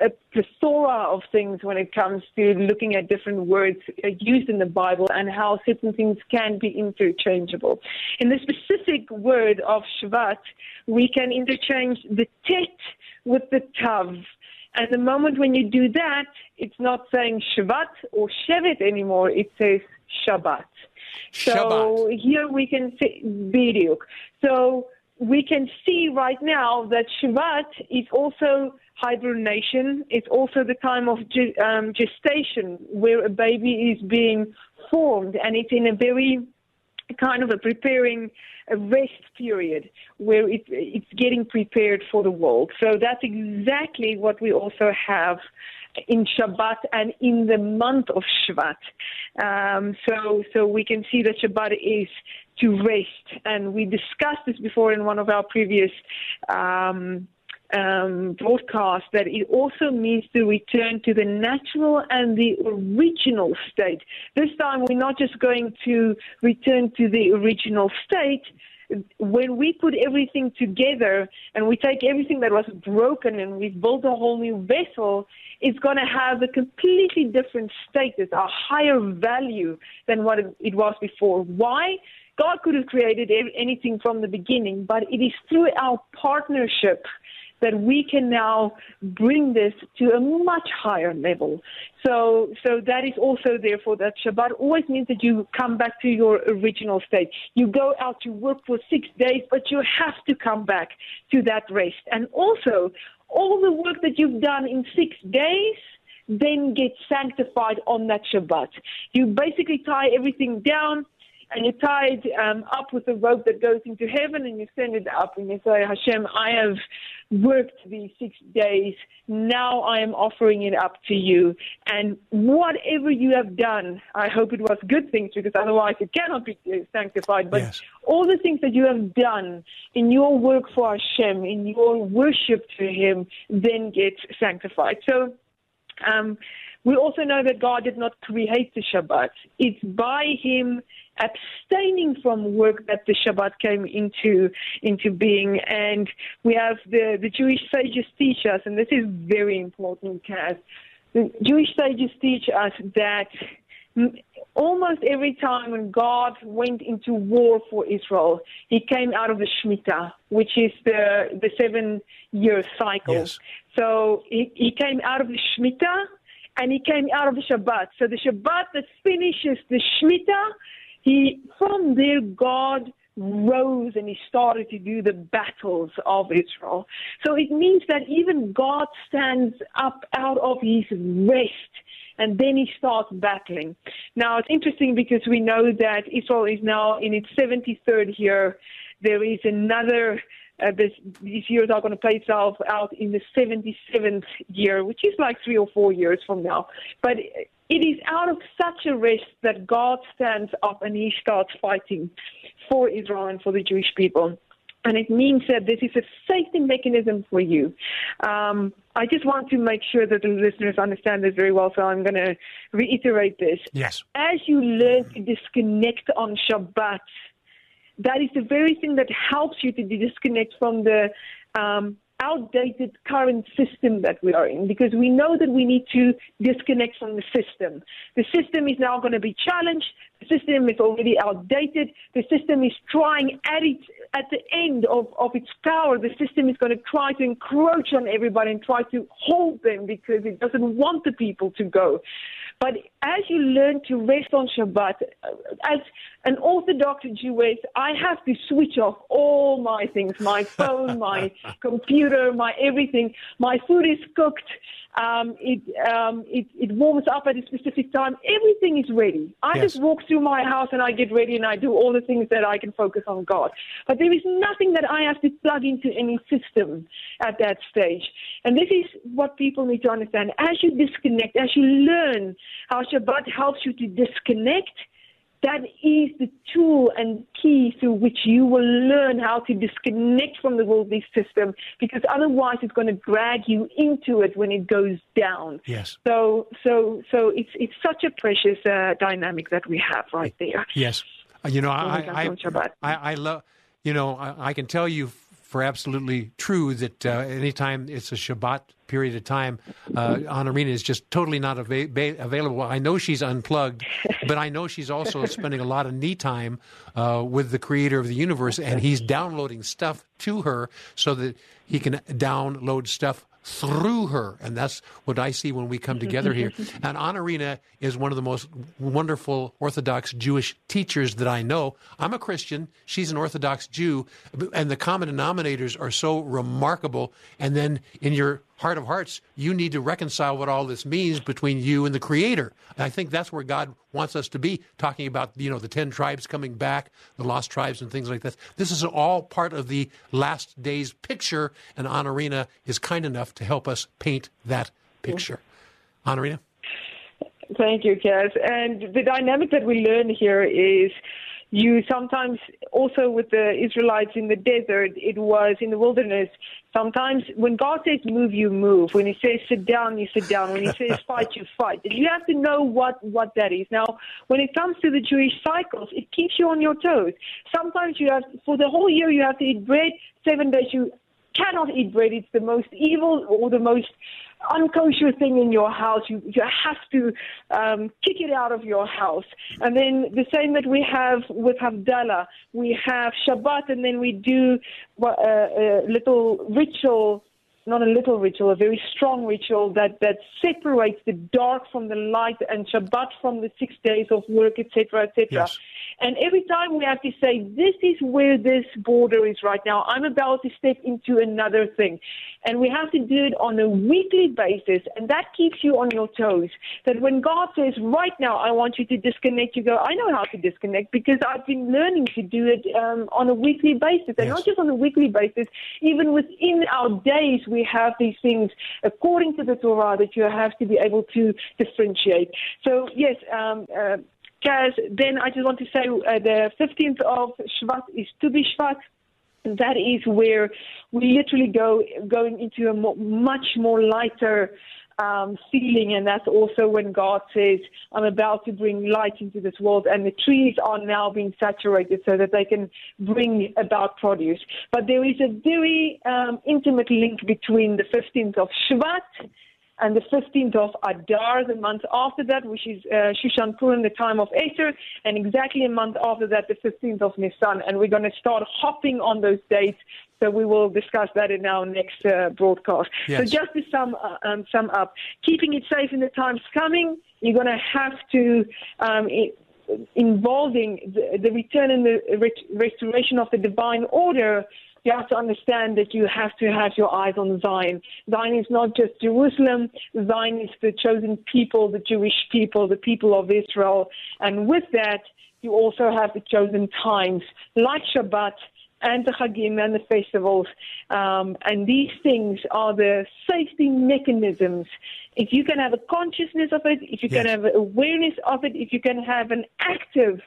a plethora of things when it comes to looking at different words used in the Bible and how certain things can be interchangeable. In the specific word of Shvat, we can interchange the tet with the tav. And the moment when you do that, it's not saying Shabbat or Shevet anymore. It says Shabbat. So Shabbat. here we can see Bidyuk. So we can see right now that Shabbat is also hibernation. It's also the time of ge- um, gestation where a baby is being formed, and it's in a very kind of a preparing a rest period where it, it's getting prepared for the world. So that's exactly what we also have in Shabbat and in the month of Shvat. Um, so, so we can see that Shabbat is to rest, and we discussed this before in one of our previous. Um, um, broadcast that it also means to return to the natural and the original state. This time we're not just going to return to the original state. When we put everything together and we take everything that was broken and we build a whole new vessel, it's going to have a completely different status, a higher value than what it was before. Why? God could have created anything from the beginning, but it is through our partnership that we can now bring this to a much higher level. So, so that is also therefore that Shabbat always means that you come back to your original state. You go out to work for six days, but you have to come back to that rest. And also, all the work that you've done in six days, then gets sanctified on that Shabbat. You basically tie everything down and you tie it um, up with a rope that goes into heaven and you send it up and you say, Hashem, I have worked these six days. Now I am offering it up to you. And whatever you have done, I hope it was good things because otherwise it cannot be sanctified. But Yes. all the things that you have done in your work for Hashem, in your worship to Him, then gets sanctified. So, um, we also know that God did not create the Shabbat. It's by Him abstaining from work that the Shabbat came into into being. And we have the, the Jewish sages teach us, and this is very important, Kaz. The Jewish sages teach us that almost every time when God went into war for Israel, he came out of the Shemitah, which is the, the seven year cycle. Yes. So he, he came out of the Shemitah and he came out of the Shabbat. So the Shabbat that finishes the Shemitah, he from there God rose and he started to do the battles of Israel. So it means that even God stands up out of his rest and then he starts battling. Now it's interesting because we know that Israel is now in its 73rd year. There is another uh, this, these years are going to play itself out in the 77th year, which is like three or four years from now. But it is out of such a rest that God stands up and he starts fighting for Israel and for the Jewish people. And it means that this is a safety mechanism for you. Um, I just want to make sure that the listeners understand this very well, so I'm going to reiterate this. Yes. As you learn to disconnect on Shabbat, that is the very thing that helps you to disconnect from the um, outdated current system that we are in because we know that we need to disconnect from the system. The system is now going to be challenged. The system is already outdated. The system is trying at its at the end of, of its power. The system is going to try to encroach on everybody and try to hold them because it doesn't want the people to go. But as you learn to rest on Shabbat, as an Orthodox Jewess, I have to switch off all my things my phone, my computer, my everything. My food is cooked. Um, it, um, it, it warms up at a specific time. Everything is ready. I yes. just walk through my house and I get ready and I do all the things that I can focus on God. But there is nothing that I have to plug into any system at that stage. And this is what people need to understand. As you disconnect, as you learn how Shabbat helps you to disconnect, that is the tool and key through which you will learn how to disconnect from the worldly system because otherwise it's going to drag you into it when it goes down. Yes. So so so it's it's such a precious uh, dynamic that we have right there. Yes. Uh, you know, I I, I, I love you know, I, I, can tell you for absolutely true that uh, anytime it's a Shabbat period of time, uh, Anarina is just totally not ava- available. I know she's unplugged, but I know she's also spending a lot of knee time uh, with the creator of the universe, and he's downloading stuff to her so that he can download stuff through her. And that's what I see when we come together here. and Anarina is one of the most wonderful Orthodox Jewish teachers that I know. I'm a Christian. She's an Orthodox Jew. And the common denominators are so remarkable. And then in your heart of hearts, you need to reconcile what all this means between you and the Creator. And I think that's where God wants us to be, talking about you know the ten tribes coming back, the lost tribes, and things like this. This is all part of the last days picture, and Anarina is kind enough to help us paint that picture. Anarina. Thank you, Kaz. And the dynamic that we learn here is you sometimes also with the Israelites in the desert, it was in the wilderness. Sometimes when God says move, you move. When He says sit down, you sit down. When He says fight, you fight. You have to know what what that is. Now, when it comes to the Jewish cycles, it keeps you on your toes. Sometimes you have for the whole year you have to eat bread. Seven days you cannot eat bread. It's the most evil or the most unkosher thing in your house. You, you have to um, kick it out of your house. And then the same that we have with Havdalah, we have Shabbat, and then we do uh, a little ritual not a little ritual, a very strong ritual that, that separates the dark from the light and Shabbat from the six days of work, etc., etc. Yes. And every time we have to say, this is where this border is right now. I'm about to step into another thing. And we have to do it on a weekly basis. And that keeps you on your toes. That when God says, right now, I want you to disconnect, you go, I know how to disconnect because I've been learning to do it um, on a weekly basis. And yes. not just on a weekly basis, even within our days, we have these things according to the Torah that you have to be able to differentiate. So, yes, um, uh, then I just want to say uh, the 15th of Shvat is Tu B'Shvat. That is where we literally go going into a much more lighter um, feeling, and that's also when God says, "I'm about to bring light into this world," and the trees are now being saturated so that they can bring about produce. But there is a very um, intimate link between the 15th of Shvat and the 15th of Adar, the month after that, which is uh, Shushan Purim, the time of Esther, and exactly a month after that, the 15th of Nisan. And we're going to start hopping on those dates. So we will discuss that in our next uh, broadcast. Yes. So just to sum, uh, um, sum up, keeping it safe in the times coming, you're going to have to um, involving the, the, return and the restoration of the divine order you have to understand that you have to have your eyes on Zion. Zion is not just Jerusalem. Zion is the chosen people, the Jewish people, the people of Israel. And with that, you also have the chosen times, like Shabbat and the Chagim and the festivals. Um, and these things are the safety mechanisms. If you can have a consciousness of it, if you yes. can have awareness of it, if you can have an active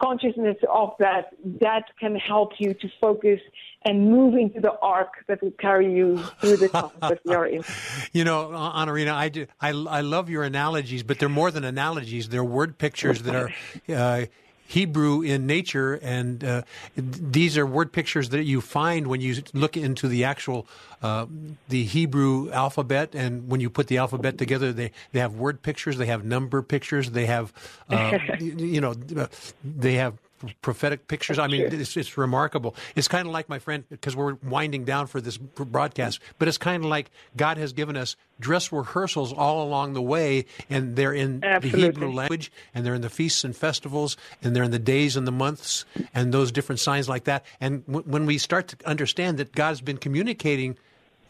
consciousness of that, that can help you to focus and move into the arc that will carry you through the we are in. You know, Anarina, I, do, I, I love your analogies, but they're more than analogies. They're word pictures that are uh, Hebrew in nature, and uh, these are word pictures that you find when you look into the actual uh, the Hebrew alphabet. And when you put the alphabet together, they, they have word pictures, they have number pictures, they have uh, you know they have prophetic pictures. I mean, it's, it's remarkable. It's kind of like my friend, because we're winding down for this broadcast, but it's kind of like God has given us dress rehearsals all along the way, and they're in Absolutely. the Hebrew language, and they're in the feasts and festivals, and they're in the days and the months, and those different signs like that. And w- when we start to understand that God's been communicating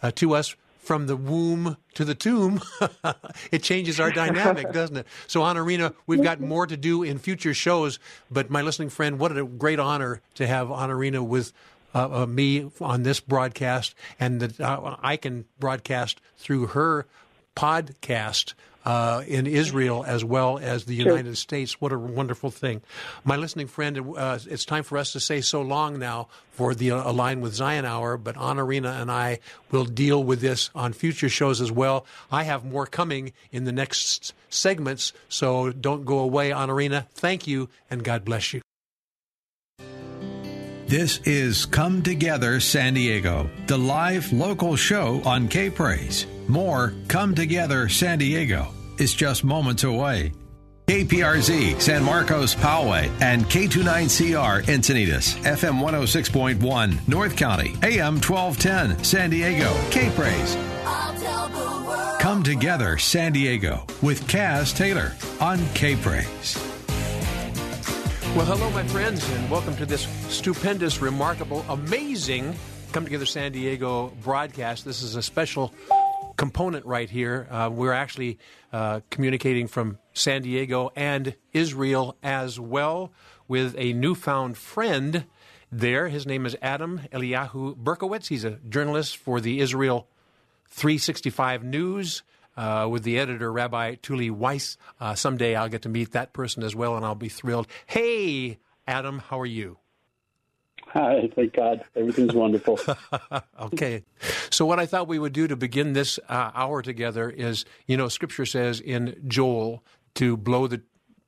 uh, to us from the womb to the tomb, it changes our dynamic, doesn't it? So, Anarina, we've got more to do in future shows, but my listening friend, what a great honor to have Anarina with uh, uh, me on this broadcast, and that uh, I can broadcast through her podcast uh, in Israel as well as the United States. What a wonderful thing. My listening friend, uh, it's time for us to say so long now for the uh, Align with Zion Hour, but Anarina and I will deal with this on future shows as well. I have more coming in the next segments, so don't go away, Anarina. Thank you, and God bless you. This is Come Together San Diego, the live local show on K Praise. More Come Together San Diego is just moments away. KPRZ San Marcos Poway and K29CR Encinitas FM 106.1 North County AM 1210 San Diego K Praise. Come Together San Diego with Kaz Taylor on K Praise. Well, hello, my friends, and welcome to this stupendous, remarkable, amazing Come Together San Diego broadcast. This is a special component right here. Uh, we're actually uh, communicating from San Diego and Israel as well with a newfound friend there. His name is Adam Eliyahu Berkowitz. He's a journalist for the Israel 365 News. Uh, with the editor, Rabbi Tuly Weisz. Uh, someday I'll get to meet that person as well, and I'll be thrilled. Hey, Adam, how are you? Hi, thank God. Everything's wonderful. okay. So, what I thought we would do to begin this uh, hour together is you know, Scripture says in Joel to blow the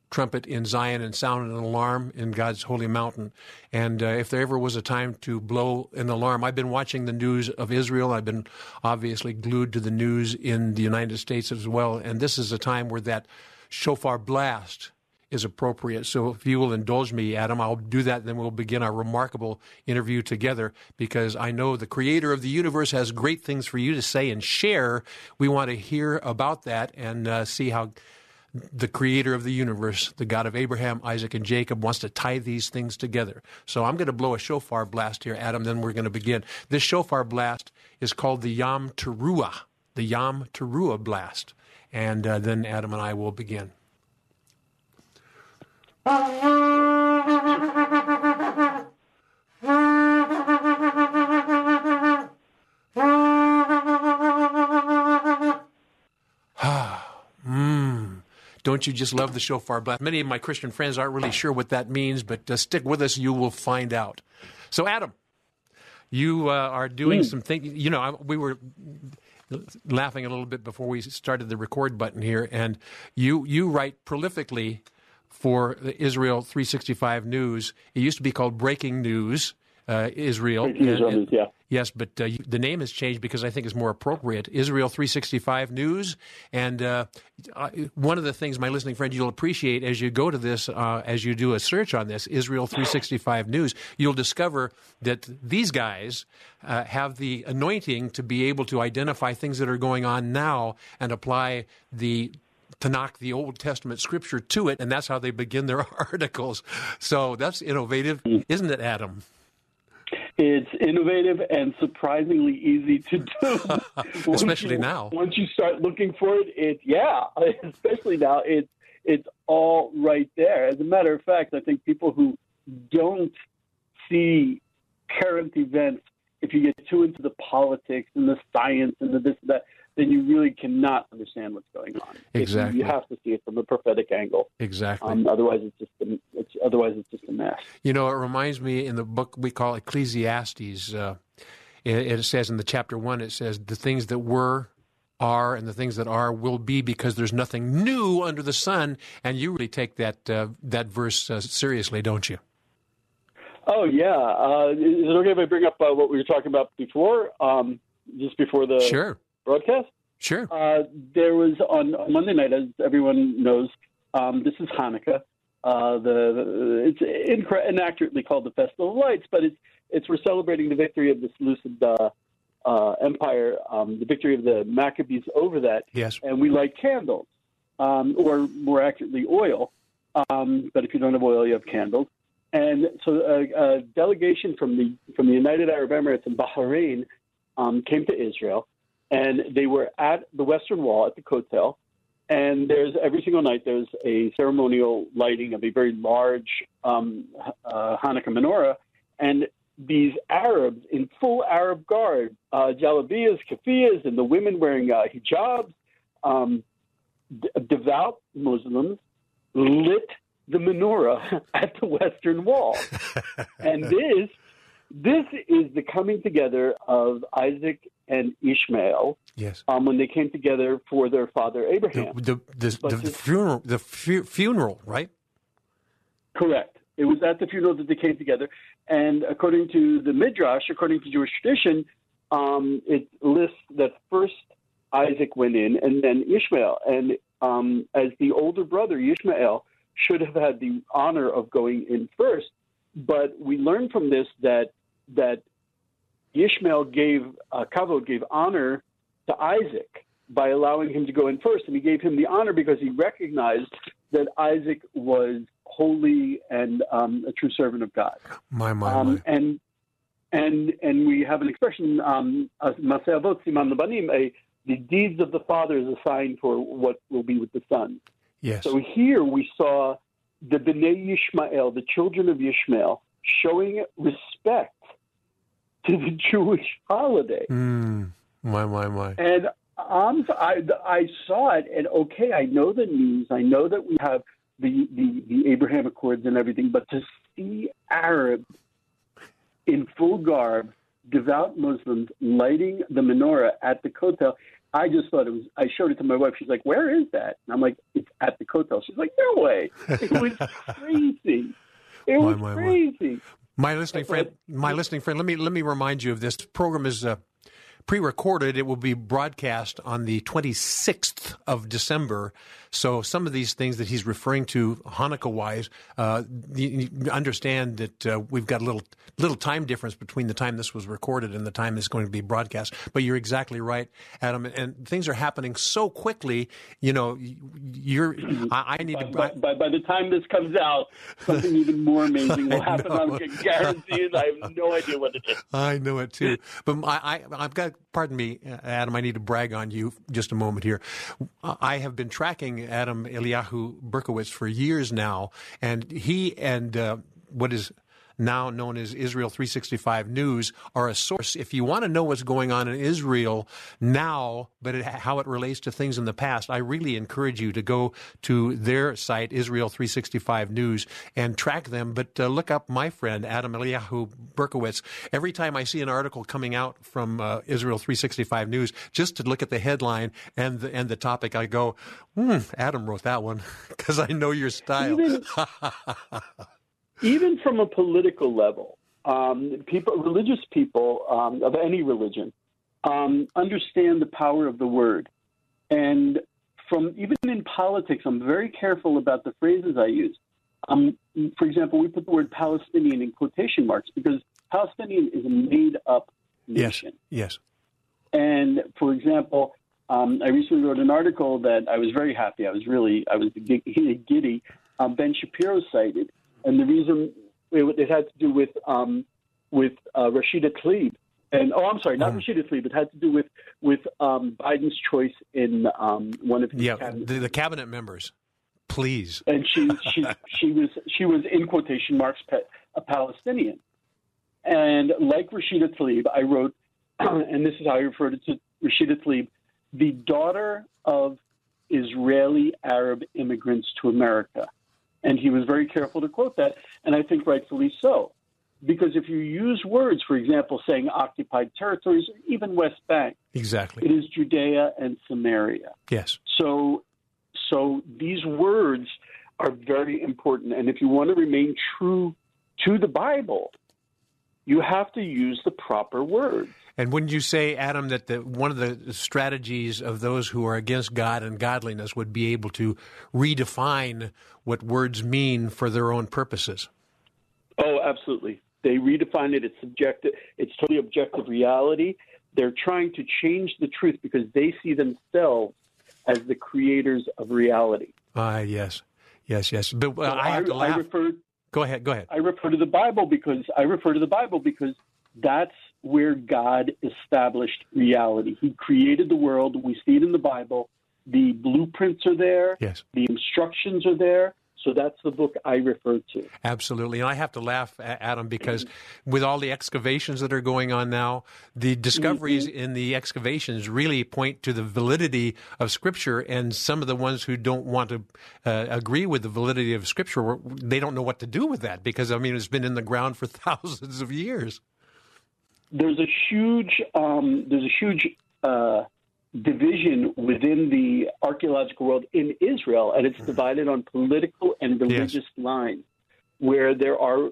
trumpet in Zion and sound an alarm in God's holy mountain. And uh, if there ever was a time to blow an alarm, I've been watching the news of Israel. I've been obviously glued to the news in the United States as well. And this is a time where that shofar blast is appropriate. So if you will indulge me, Adam, I'll do that, then we'll begin our remarkable interview together because I know the creator of the universe has great things for you to say and share. We want to hear about that and uh, see how the creator of the universe, the God of Abraham, Isaac, and Jacob, wants to tie these things together. So I'm going to blow a shofar blast here, Adam, then we're going to begin. This shofar blast is called the Yom Teruah, the Yom Teruah blast. And uh, then Adam and I will begin. Don't you just love the shofar blast? Many of my Christian friends aren't really sure what that means, but uh, stick with us, you will find out. So, Adam, you uh, are doing mm. some things. You know, I, we were laughing a little bit before we started the record button here, and you you write prolifically for the Israel 365 News. It used to be called Breaking News. Uh, Israel. And, yeah. Yes, but uh, the name has changed because I think it's more appropriate. Israel 365 News. And uh, one of the things, my listening friend, you'll appreciate as you go to this, uh, as you do a search on this, Israel 365 News, you'll discover that these guys uh, have the anointing to be able to identify things that are going on now and apply the Tanakh the Old Testament scripture to it, and that's how they begin their articles. So that's innovative, isn't it, Adam? It's innovative and surprisingly easy to do. especially you, now. Once you start looking for it, it yeah, especially now, it's it's all right there. As a matter of fact, I think people who don't see current events, if you get too into the politics and the science and the this and that, then you really cannot understand what's going on. Exactly. You have to see it from a prophetic angle. Exactly. Um, otherwise, it's just a, it's, otherwise it's just a mess. You know, it reminds me in the book we call Ecclesiastes. Uh, it, it, says in the chapter one, it says the things that were are and the things that are will be because there's nothing new under the sun. And you really take that uh, that verse uh, seriously, don't you? Oh yeah. Uh, is it okay if I bring up uh, what we were talking about before, um, just before the sure. Broadcast? Sure. Uh, there was on, on Monday night, as everyone knows, um, this is Hanukkah. Uh, the, it's inaccurately called the Festival of Lights, but it's it's we're celebrating the victory of this Seleucid uh, uh, Empire, um, the victory of the Maccabees over that. Yes. And we light candles, um, or more accurately, oil. Um, but if you don't have oil, you have candles. And so a, a delegation from the from the United Arab Emirates and Bahrain um, came to Israel, and they were at the Western Wall at the Kotel. And there's every single night there's a ceremonial lighting of a very large um, uh, Hanukkah menorah, and these Arabs in full Arab garb, uh, jalabiyas, kafiyas, and the women wearing uh, hijabs, um, d- devout Muslims, lit the menorah at the Western Wall. and this, this is the coming together of Isaac and Ishmael. Yes. Um, when they came together for their father Abraham. The, the, the, the funeral, the fu- funeral, right? Correct. It was at the funeral that they came together. And according to the Midrash, according to Jewish tradition, um, it lists that first Isaac went in and then Ishmael. And um, as the older brother, Ishmael, should have had the honor of going in first. But we learn from this that that Ishmael gave uh, Kavod gave honor to Isaac by allowing him to go in first, and he gave him the honor because he recognized that Isaac was holy and um, a true servant of God. My my Um, my. and and and we have an expression, um, Maseh Avot Siman Labanim, a the deeds of the father is a sign for what will be with the son. Yes. So here we saw the Bnei Yishmael, the children of Ishmael, showing respect to the Jewish holiday. Mm, my my my. And I'm, I, I saw it, and okay, I know the news. I know that we have the, the, the Abraham Accords and everything, but to see Arabs in full garb, devout Muslims lighting the menorah at the Kotel, I just thought it was. I showed it to my wife. She's like, "Where is that?" And I'm like, "It's at the Kotel." She's like, "No way! It was crazy. It My, was my, crazy." My listening friend, my listening friend. Let me let me remind you of this program is uh, pre-recorded. It will be broadcast on the 26th of December. So some of these things that he's referring to Hanukkah-wise, uh, you, you understand that uh, we've got a little little time difference between the time this was recorded and the time it's going to be broadcast. But you're exactly right, Adam. And things are happening so quickly. You know, you're. I, I need to. By, by, by the time this comes out, something even more amazing will happen. know. I'm guaranteed. I have no idea what it is. I know it too. But I, I, I've got, pardon me, Adam, I need to brag on you just a moment here. I have been tracking Adam Eliyahu Berkowitz for years now, and he and uh, what is now known as Israel 365 News, are a source. If you want to know what's going on in Israel now, but it, how it relates to things in the past, I really encourage you to go to their site, Israel 365 News, and track them. But uh, look up my friend, Adam Eliyahu Berkowitz. Every time I see an article coming out from uh, Israel 365 News, just to look at the headline and the, and the topic, I go, hmm, Adam wrote that one because I know your style. Even, from a political level, um, people, religious people um, of any religion, um, understand the power of the word. And from even in politics, I'm very careful about the phrases I use. Um, for example, we put the word Palestinian in quotation marks because Palestinian is a made-up nation. Yes. And for example, um, I recently wrote an article that I was very happy. I was really, I was giddy. Um, ben Shapiro cited, and the reason it, it had to do with um, with uh, Rashida Tlaib. And oh, I'm sorry, not Mm. Rashida Tlaib. It had to do with with um, Biden's choice in um, one of his Yeah, cabinet the, the cabinet members, please. and she she she was she was in quotation marks a Palestinian, and like Rashida Tlaib, I wrote, and this is how I referred to Rashida Tlaib, the daughter of Israeli Arab immigrants to America, and he was very careful to quote that, and I think rightfully so. Because if you use words, for example, saying occupied territories, even West Bank, Exactly. it is Judea and Samaria. Yes. So, so these words are very important. And if you want to remain true to the Bible, you have to use the proper words. And wouldn't you say, Adam, that the, one of the strategies of those who are against God and godliness would be able to redefine what words mean for their own purposes? Oh, absolutely. They redefine it. It's subjective. It's totally objective reality. They're trying to change the truth because they see themselves as the creators of reality. Ah, yes, yes, yes. But uh, So I have to I laugh. refer. Go ahead. Go ahead. I refer to the Bible because I refer to the Bible because that's where God established reality. He created the world. We see it in the Bible. The blueprints are there. Yes. The instructions are there. So that's the book I refer to. Absolutely. And I have to laugh, Adam, because with all the excavations that are going on now, the discoveries in the excavations really point to the validity of Scripture. And some of the ones who don't want to uh, agree with the validity of Scripture, they don't know what to do with that because, I mean, it's been in the ground for thousands of years. there's a huge um, there's a huge uh, division within the archaeological world in Israel, and it's divided on political and religious lines, where there are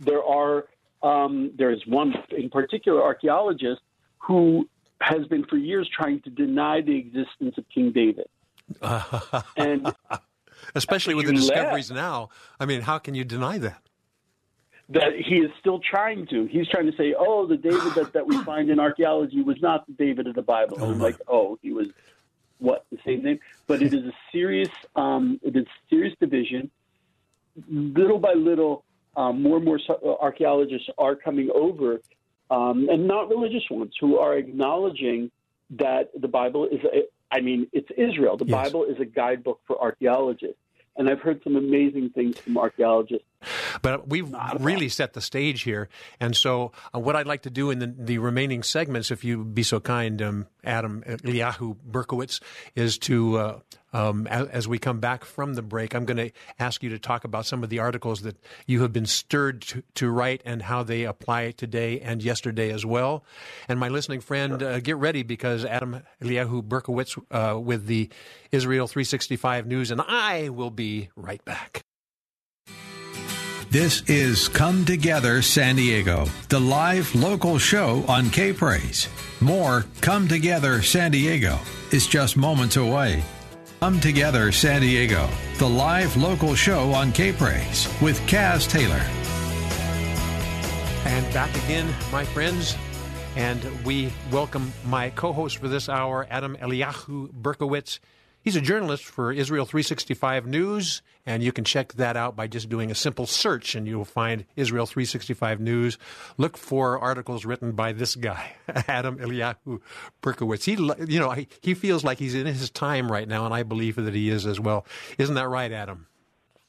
there are um, there is one in particular archaeologist who has been for years trying to deny the existence of King David, and Especially with the You laugh. discoveries now. I mean, how can you deny that? That he is still trying to. He's trying to say, "Oh, the David that, that we find in archaeology was not the David of the Bible." And I'm like, "Oh, he was what the same name?" But it is a serious, um, it is serious division. Little by little, um, more and more archaeologists are coming over, um, and not religious ones, who are acknowledging that the Bible is. A, I mean, it's Israel. The Yes. Bible is a guidebook for archaeologists. And I've heard some amazing things from archaeologists. But we've really set the stage here. And so, uh, what I'd like to do in the, the remaining segments, if you'd be so kind, um, Adam Eliyahu Berkowitz, is to, uh, um, as, as we come back from the break, I'm going to ask you to talk about some of the articles that you have been stirred to, to write and how they apply today and yesterday as well. And my listening friend, uh, get ready because Adam Eliyahu Berkowitz uh, with the Israel 365 News, and I will be right back. This is Come Together San Diego, the live local show on K Praise. More Come Together San Diego is just moments away. Come Together San Diego, the live local show on K Praise with Kaz Taylor. And back again, my friends. And we welcome my co host for this hour, Adam Eliyahu Berkowitz. He's a journalist for Israel 365 News, and you can check that out by just doing a simple search, and you'll find Israel 365 News. Look for articles written by this guy, Adam Eliyahu Berkowitz. He, you know, he, feels like he's in his time right now, and I believe that he is as well. Isn't that right, Adam?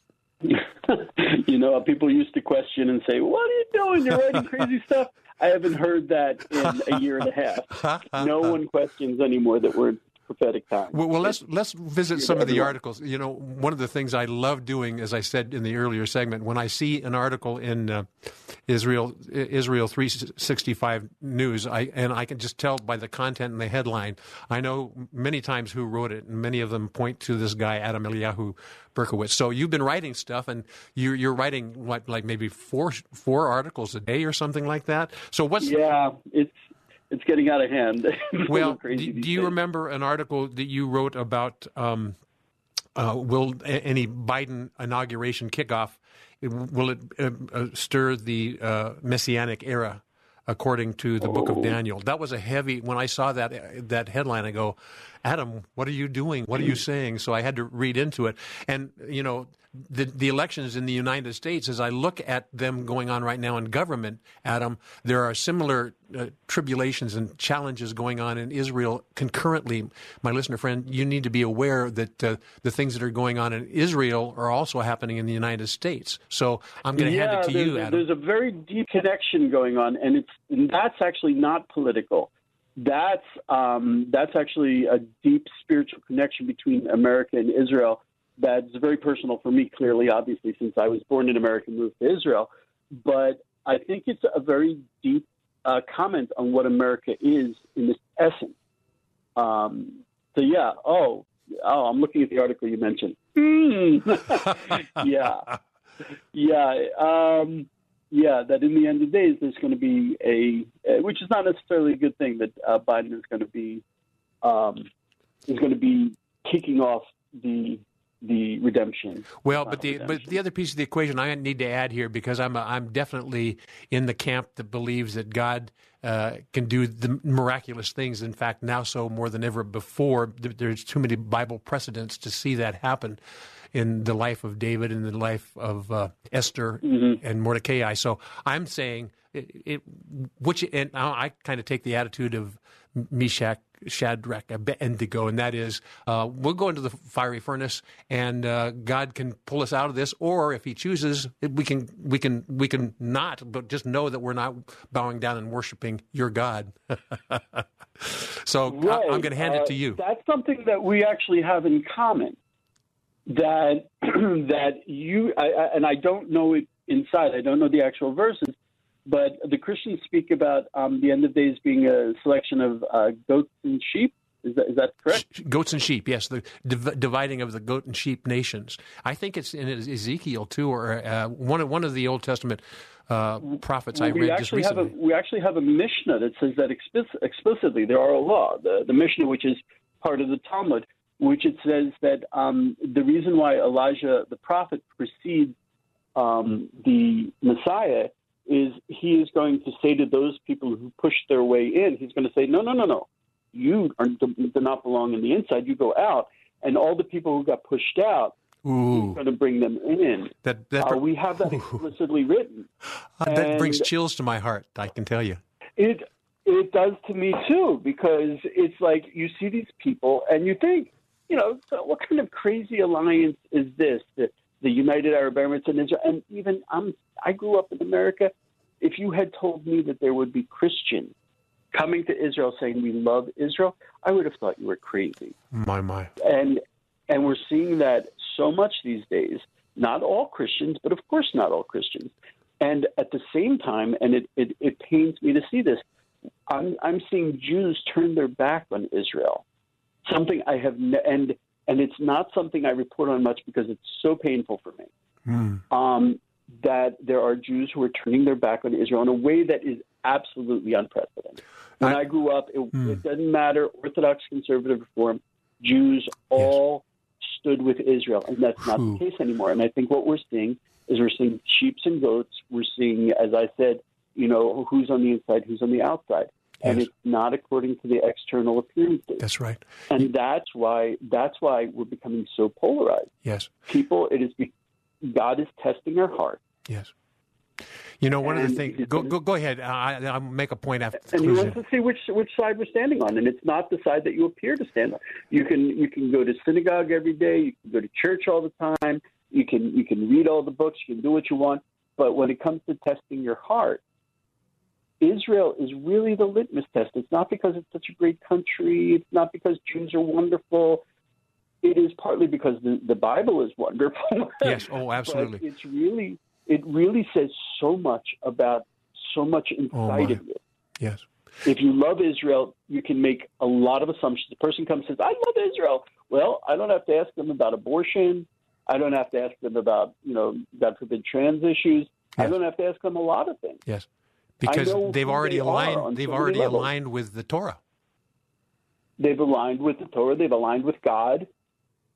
you know, people used to question and say, "What are you doing? You're writing crazy stuff." I haven't heard that in a year and a half. No one questions anymore that we're prophetic time. Well, well, let's let's visit some of the articles. You know, one of the things I love doing, as I said in the earlier segment, when I see an article in uh, Israel Israel three sixty five news, I and I can just tell by the content and the headline. I know many times who wrote it, and many of them point to this guy Adam Eliyahu Berkowitz. So you've been writing stuff, and you're you're writing what like maybe four four articles a day or something like that. So what's Yeah, it's it's getting out of hand. It's a little well, crazy do, do you remember an article that you wrote about um, uh, will any Biden inauguration kickoff will it uh, uh, stir the uh, messianic era? According to the book of Oh. Daniel, that was a heavy. When I saw that that headline, I go, "Adam, what are you doing? What are you saying?" So I had to read into it, and you know, the the elections in the United States. As I look at them going on right now in government, Adam, there are similar uh, tribulations and challenges going on in Israel concurrently. My listener friend, you need to be aware that uh, the things that are going on in Israel are also happening in the United States. So I'm going to yeah, hand it to you, Adam. there's a very deep connection going on, and it's and that's actually not political. That's um, that's actually a deep spiritual connection between America and Israel. That's very personal for me, clearly, obviously, since I was born in America and moved to Israel. But I think it's a very deep uh, comment on what America is in its essence. Um, so yeah, oh, oh, I'm looking at the article you mentioned. Mm. yeah, yeah, um, yeah. That in the end of days, there's going to be a, which is not necessarily a good thing that uh, Biden is going to be um, is going to be kicking off the the redemption. Well, but the redemption. but the other piece of the equation I need to add here because I'm a, I'm definitely in the camp that believes that God uh, can do the miraculous things. In fact, now so more than ever before. There's too many Bible precedents to see that happen in the life of David and the life of uh, Esther mm-hmm. and Mordecai. So I'm saying it, it which and I kind of take the attitude of Meshach, Shadrach, Abednego, and that is uh, we'll go into the fiery furnace, and uh, God can pull us out of this, or if He chooses, we can we can we can not, but just know that we're not bowing down and worshiping your God. so right. I, am going to hand uh, it to you. That's something that we actually have in common. That that you I, I, and I don't know it inside. I don't know the actual verses, but the Christians speak about um, the end of days being a selection of uh, goats and sheep. Is that, is that correct? Goats and sheep, yes. The div- dividing of the goat and sheep nations. I think it's in Ezekiel too, or uh, one of one of the Old Testament uh, prophets I read just recently. Have a, we actually have a Mishnah that says that explicitly. There are a law, the, the Mishnah, which is part of the Talmud, which it says that um, the reason why Elijah the prophet precedes um, the Messiah is he is going to say to those people who push their way in, he's going to say, no, no, no, no. You are, do not belong in the inside. You go out. And all the people who got pushed out, Ooh. he's going to bring them in. That, that uh, we have that explicitly written. Uh, that brings chills to my heart, I can tell you. It, it does to me too, because it's like you see these people and you think, you know, what kind of crazy alliance is this? The, the United Arab Emirates and Israel, and even I'm I grew up in America. If you had told me that there would be Christians coming to Israel saying we love Israel, I would have thought you were crazy. My my. And and we're seeing that so much these days. Not all Christians, but of course not all Christians. And at the same time, and it, it, it pains me to see this, I'm, I'm seeing Jews turn their back on Israel. Something I have, ne- and and it's not something I report on much because it's so painful for me. Mm. Um, that there are Jews who are turning their back on Israel in a way that is absolutely unprecedented. When I, I grew up, it, mm. it, doesn't matter Orthodox, conservative, reform, Jews all yes. stood with Israel, and that's not Ooh. the case anymore. And I think what we're seeing is we're seeing sheep and goats. We're seeing, as I said, you know, who's on the inside, who's on the outside. Yes. And it's not according to the external appearances. That's right. And that's why that's why we're becoming so polarized. Yes. People, it is God is testing our heart. Yes. You know, one and of the things. Go, go, go ahead. I, will make a point after. And he wants to see which which side we're standing on, and it's not the side that you appear to stand on. You can you can go to synagogue every day. You can go to church all the time. You can you can read all the books. You can do what you want. But when it comes to testing your heart, Israel is really the litmus test. It's not because it's such a great country. It's not because Jews are wonderful it is partly because the, the Bible is wonderful. Yes, oh, absolutely. it's really it really says so much about so much oh, inside oh, of you. Yes. If you love Israel, you can make a lot of assumptions. The person comes and says, "I love Israel." Well, I don't have to ask them about abortion. I don't have to ask them about, you know, God forbid, trans issues. Yes. I don't have to ask them a lot of things. Yes, because they've already they aligned. They've already aligned with the Torah. They've aligned with the Torah. They've aligned with God.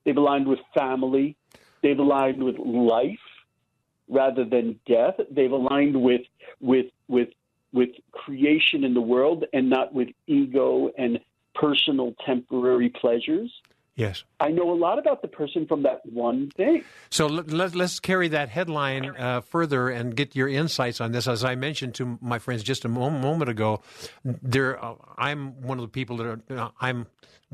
They've aligned with family. They've aligned with life rather than death. They've aligned with with with with creation in the world and not with ego and personal temporary pleasures. Yes. I know a lot about the person from that one thing. So let, us carry that headline uh, further and get your insights on this. As I mentioned to my friends just a moment ago, there uh, I'm one of the people that are, uh, I'm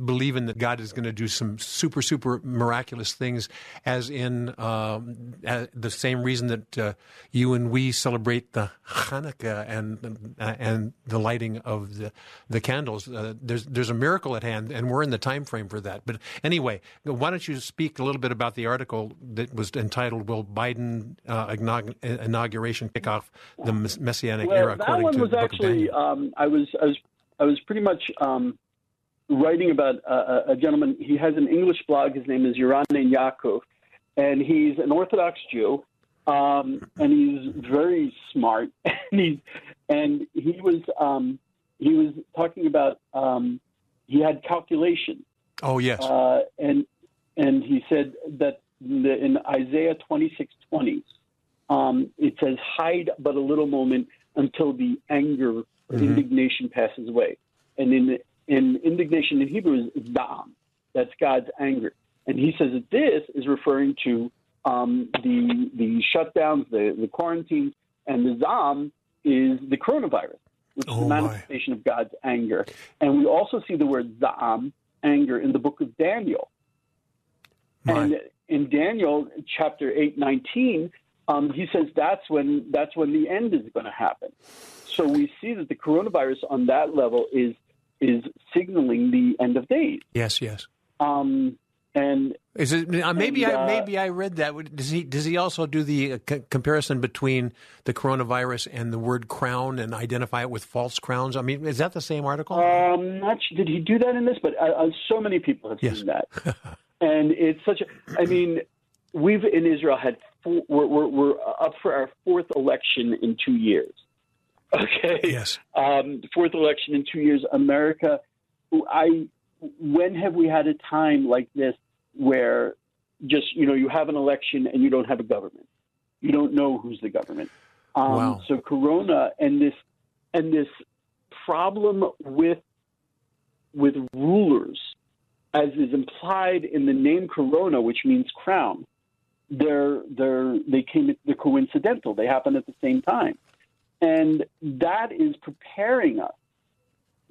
believing that God is going to do some super, super miraculous things, as in um, the same reason that uh, you and we celebrate the Hanukkah and uh, and the lighting of the the candles. Uh, there's there's a miracle at hand, and we're in the time frame for that. But anyway, why don't you speak a little bit about the article that was entitled "Will Biden uh, inauguration kick off the Messianic well, era?" That one was actually um, I was I was I was pretty much um, writing about a, a, gentleman. He has an English blog. His name is Yaron Yaakov, and he's an Orthodox Jew, um, and he's very smart. and he and he was um, he was talking about um, he had calculation. Oh yes, uh, and and he said that the, in Isaiah twenty six twenty, um, it says, "Hide but a little moment until the anger, mm-hmm. indignation passes away." And in in indignation in Hebrew is zam. That's God's anger. And he says that this is referring to um, the the shutdowns, the, the quarantines, and the zam is the coronavirus, which oh is the manifestation my. of God's anger. And we also see the word zam, anger, in the book of Daniel. My. And in Daniel chapter 8, 19, um, he says that's when that's when the end is going to happen. So we see that the coronavirus on that level is is signaling the end of days. Yes, yes. Um, and is it uh, maybe and, uh, I maybe I read that? Does he does he also do the uh, c- comparison between the coronavirus and the word crown and identify it with false crowns? I mean, is that the same article? Um, not did he do that in this? But uh, uh so many people have yes. seen that, and it's such a. I mean, we've in Israel had four, we're, we're, we're up for our fourth election in two years. Okay. Yes. Um, fourth election in two years. America. I. When have we had a time like this where just you know you have an election and you don't have a government? You don't know who's the government. Um, wow. So Corona and this and this problem with with rulers, as is implied in the name Corona, which means crown, they're they're they came they're coincidental. They happen at the same time. And that is preparing us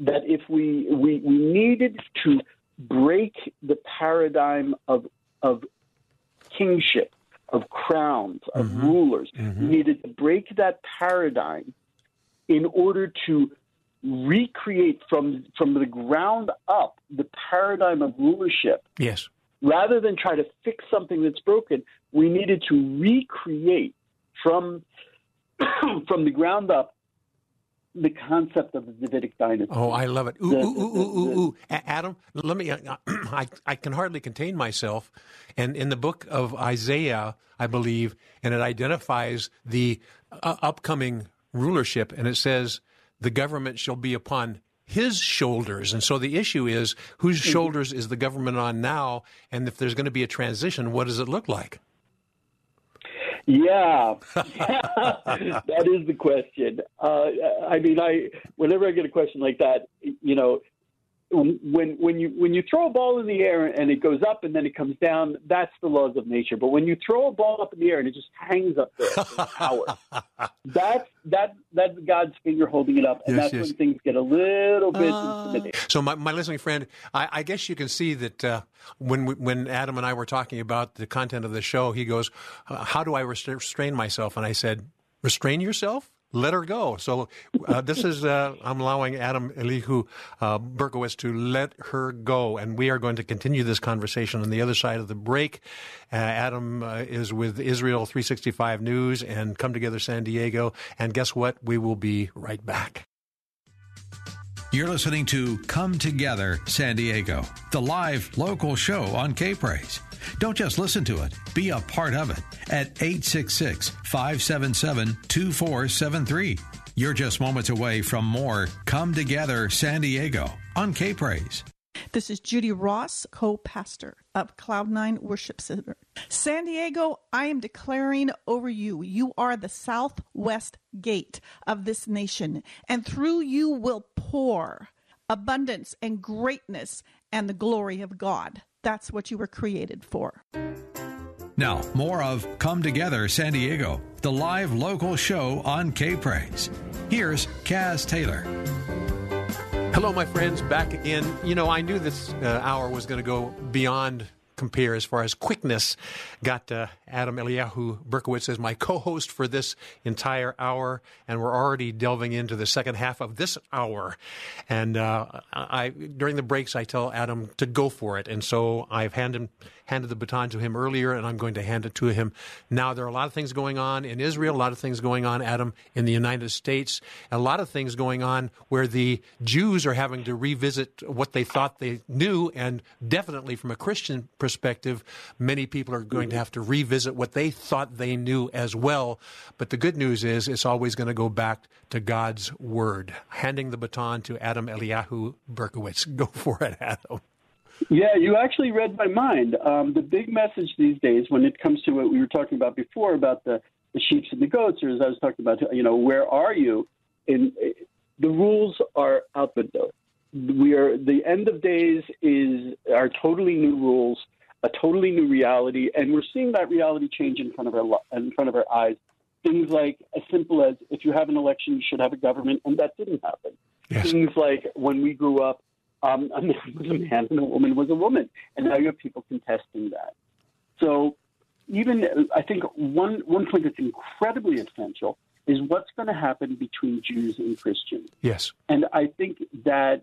that if we, we, we needed to break the paradigm of, of kingship, of crowns, of mm-hmm. rulers, mm-hmm. we needed to break that paradigm in order to recreate from, from the ground up the paradigm of rulership. Yes. Rather than try to fix something that's broken, we needed to recreate from from the ground up the concept of the Davidic dynasty. Oh, I love it. Ooh, the, ooh, the, ooh, ooh, ooh, Adam, let me, uh, I, I can hardly contain myself. And in the book of Isaiah, I believe, and it identifies the uh, upcoming rulership, and it says, the government shall be upon his shoulders. And so the issue is, whose mm-hmm. shoulders is the government on now? And if there's going to be a transition, what does it look like? Yeah, that is the question. Uh, I mean, I whenever I get a question like that, you know, when when you when you throw a ball in the air and it goes up and then it comes down, that's the laws of nature. But when you throw a ball up in the air and it just hangs up there for hours, that's that that's God's finger holding it up, and yes, that's yes. when things get a little bit uh, intimidating. So, my, my listening friend, I, I guess you can see that uh, when we, when Adam and I were talking about the content of the show, he goes, "How do I restrain myself?" And I said, "Restrain yourself." Let her go. So uh, this is uh, I'm allowing Adam Eliyahu uh, Berkowitz to let her go, and we are going to continue this conversation on the other side of the break. Uh, Adam uh, is with Israel 365 News and Come Together San Diego, and guess what? We will be right back. You're listening to Come Together San Diego, the live local show on K Praise. Don't just listen to it, be a part of it at 866 577 2473. You're just moments away from more Come Together San Diego on K Praise. This is Judy Ross, co pastor of Cloud9 Worship Center. San Diego, I am declaring over you, you are the southwest gate of this nation, and through you will pour abundance and greatness and the glory of God. That's what you were created for. Now, more of Come Together San Diego, the live local show on K Praise. Here's Kaz Taylor. Hello, my friends, back again. You know, I knew this uh, hour was going to go beyond compare as far as quickness. Got uh, Adam Eliyahu Berkowitz as my co-host for this entire hour, and we're already delving into the second half of this hour. And uh, I, during the breaks, I tell Adam to go for it, and so I've handed handed the baton to him earlier, and I'm going to hand it to him now. There are a lot of things going on in Israel, a lot of things going on, Adam, in the United States, a lot of things going on where the Jews are having to revisit what they thought they knew, and definitely from a Christian perspective, many people are going to have to revisit what they thought they knew as well. But the good news is it's always going to go back to God's Word. Handing the baton to Adam Eliyahu Berkowitz. Go for it, Adam. Yeah, you actually read my mind. Um, the big message these days, when it comes to what we were talking about before about the, the sheep and the goats, or as I was talking about, you know, where are you? In the rules are out the window. We are the end of days is are totally new rules, a totally new reality, and we're seeing that reality change in front of our in front of our eyes. Things like as simple as if you have an election, you should have a government, and that didn't happen. Yes. Things like when we grew up, um, a man was a man and a woman was a woman, and now you have people contesting that. So, even I think one one point that's incredibly essential is what's going to happen between Jews and Christians. Yes. And I think that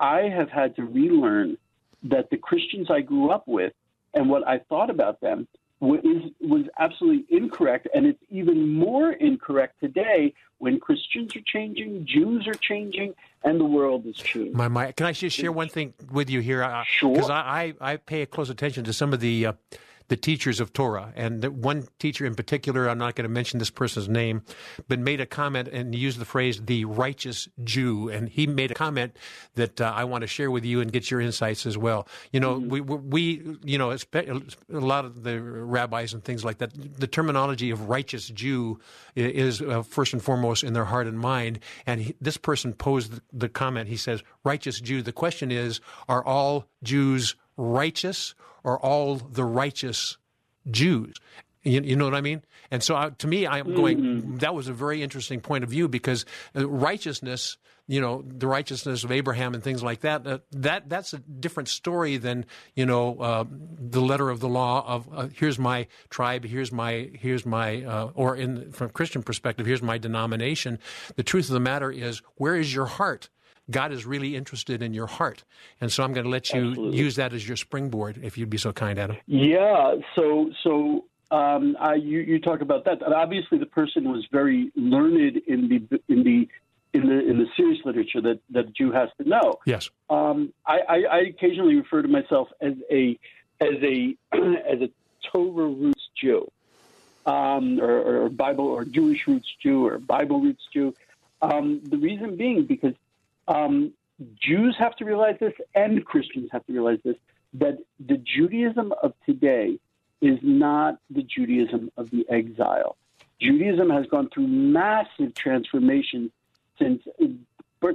I have had to relearn that the Christians I grew up with and what I thought about them was, was absolutely incorrect. And it's even more incorrect today when Christians are changing, Jews are changing, and the world is changing. My, my, can I just share one thing with you here? Sure. Because I, I, I, pay close attention to some of the. Uh, the teachers of Torah. And one teacher in particular, I'm not going to mention this person's name, but made a comment and used the phrase the righteous Jew. And he made a comment that uh, I want to share with you and get your insights as well. You know, mm-hmm. we, we, you know, a lot of the rabbis and things like that, the terminology of righteous Jew is uh, first and foremost in their heart and mind. And he, this person posed the comment. He says, righteous Jew. The question is, are all Jews righteous or all the righteous Jews? You, you, know what I mean? And so, to me, I'm going. Mm-hmm. That was a very interesting point of view because uh, righteousness, you know, the righteousness of Abraham and things like that. Uh, that that's a different story than you know uh, the letter of the law of uh, here's my tribe, here's my here's my uh, or in from a Christian perspective, here's my denomination. The truth of the matter is, where is your heart? God is really interested in your heart. And so I'm going to let you Absolutely. use that as your springboard, if you'd be so kind, Adam. Yeah. So, so um, I, you, you talk about that. And obviously, the person was very learned in the in the in the in the serious literature that that a Jew has to know. Yes. Um, I, I, I occasionally refer to myself as a as a as a Torah roots Jew, um, or, or, Bible or Jewish roots Jew or Bible roots Jew. Um, the reason being because um, Jews have to realize this, and Christians have to realize this that the Judaism of today is not the Judaism of the exile. Judaism has gone through massive transformation since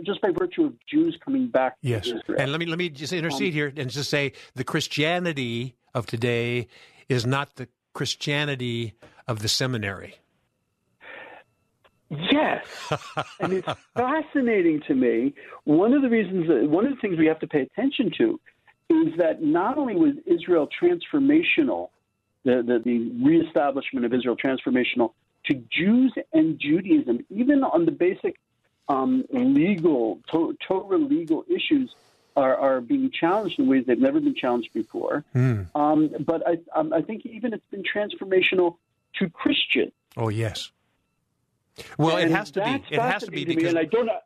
just by virtue of Jews coming back. Yes, and let me let me just intercede um, here and just say the Christianity of today is not the Christianity of the seminary. Yes, and it's fascinating to me. One of the reasons, that, one of the things we have to pay attention to, is that not only was Israel transformational, the, the, the reestablishment of Israel transformational to Jews and Judaism, even on the basic um, legal, to, Torah legal issues, are, are being challenged in ways they've never been challenged before. Mm. Um, but I, um, I think even it's been transformational to Christians. Oh yes. Well, and it has to be. It has to be because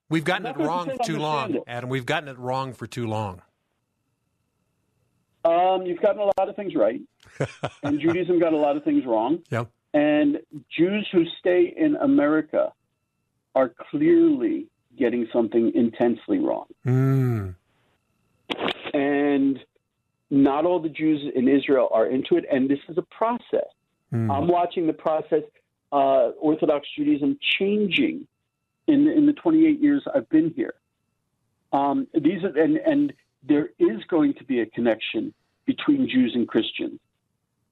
we've gotten it wrong for too long, it. Adam. We've gotten it wrong for too long. Um, you've gotten a lot of things right, and Judaism got a lot of things wrong. Yeah. And Jews who stay in America are clearly getting something intensely wrong. Mm. And not all the Jews in Israel are into it, and this is a process. Mm. I'm watching the process uh, Orthodox Judaism changing in the, in the 28 years I've been here. Um, these are, and, and there is going to be a connection between Jews and Christians.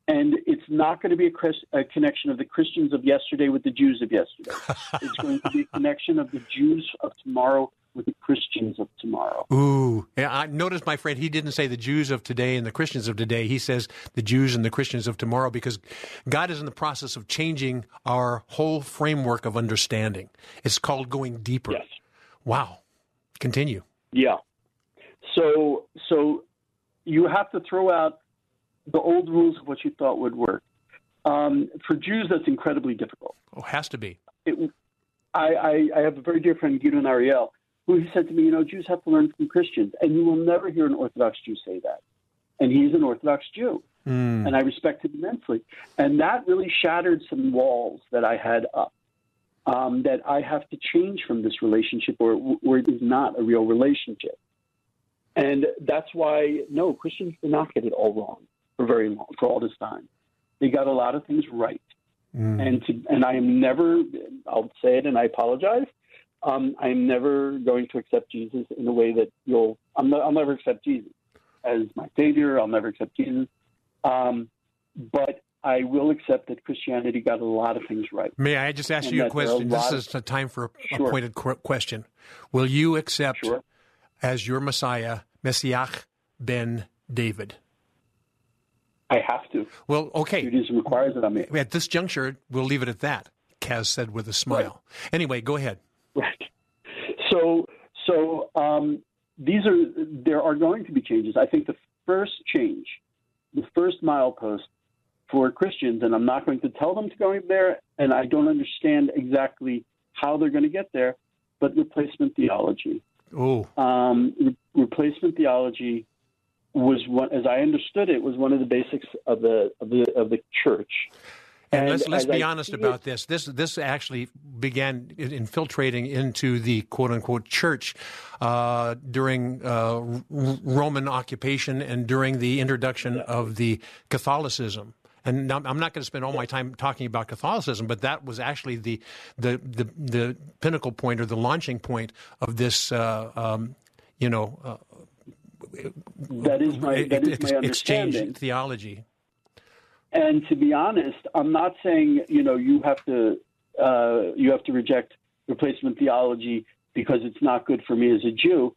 And it's not going to be a, a, connection of the Christians of yesterday with the Jews of yesterday. it's going to be a connection of the Jews of tomorrow Christians of tomorrow. Ooh, yeah, I noticed, my friend, he didn't say the Jews of today and the Christians of today. He says the Jews and the Christians of tomorrow because God is in the process of changing our whole framework of understanding. It's called going deeper. Yes. Wow. Continue. Yeah. So, so you have to throw out the old rules of what you thought would work. Um, for Jews, that's incredibly difficult. Oh, has to be. It, I, I, I have a very dear friend, Gideon Ariel, who he said to me, you know, Jews have to learn from Christians, and you will never hear an Orthodox Jew say that. And he's an Orthodox Jew, mm. and I respect him immensely. And that really shattered some walls that I had up. Um, that I have to change from this relationship, or where it is not a real relationship. And that's why, no, Christians did not get it all wrong for very long, for all this time. They got a lot of things right. Mm. And to, and I am never, I'll say it and I apologize, um, I'm never going to accept Jesus in a way that you'll, I'm not, I'll never accept Jesus as my savior. I'll never accept Jesus. Um, but I will accept that Christianity got a lot of things right. May I just ask And you a are a question? This is a time for a Sure. pointed question. Will you accept Sure. as your Messiah, Messiah ben David? I have to. Well, okay. Judaism requires it on me. At this juncture, we'll leave it at that, Kaz said with a smile. Anyway, go ahead. So, so um, these are there are going to be changes. I think the first change, the first milepost for Christians, and I'm not going to tell them to go there, and I don't understand exactly how they're going to get there, but replacement theology. Oh, Um, re- replacement theology was one, as I understood it, was one of the basics of the of the of the church. And, let's let's be I honest about it- this. This this actually began infiltrating into the quote unquote church uh, during uh, R- Roman occupation and during the introduction of the Catholicism. And now, I'm not going to spend all my time talking about Catholicism, but that was actually the the the, the pinnacle point or the launching point of this. Uh, um, you know, uh, That is my that is my exchange understanding. theology. And to be honest, I'm not saying you know you have to uh, you have to reject replacement theology because it's not good for me as a Jew.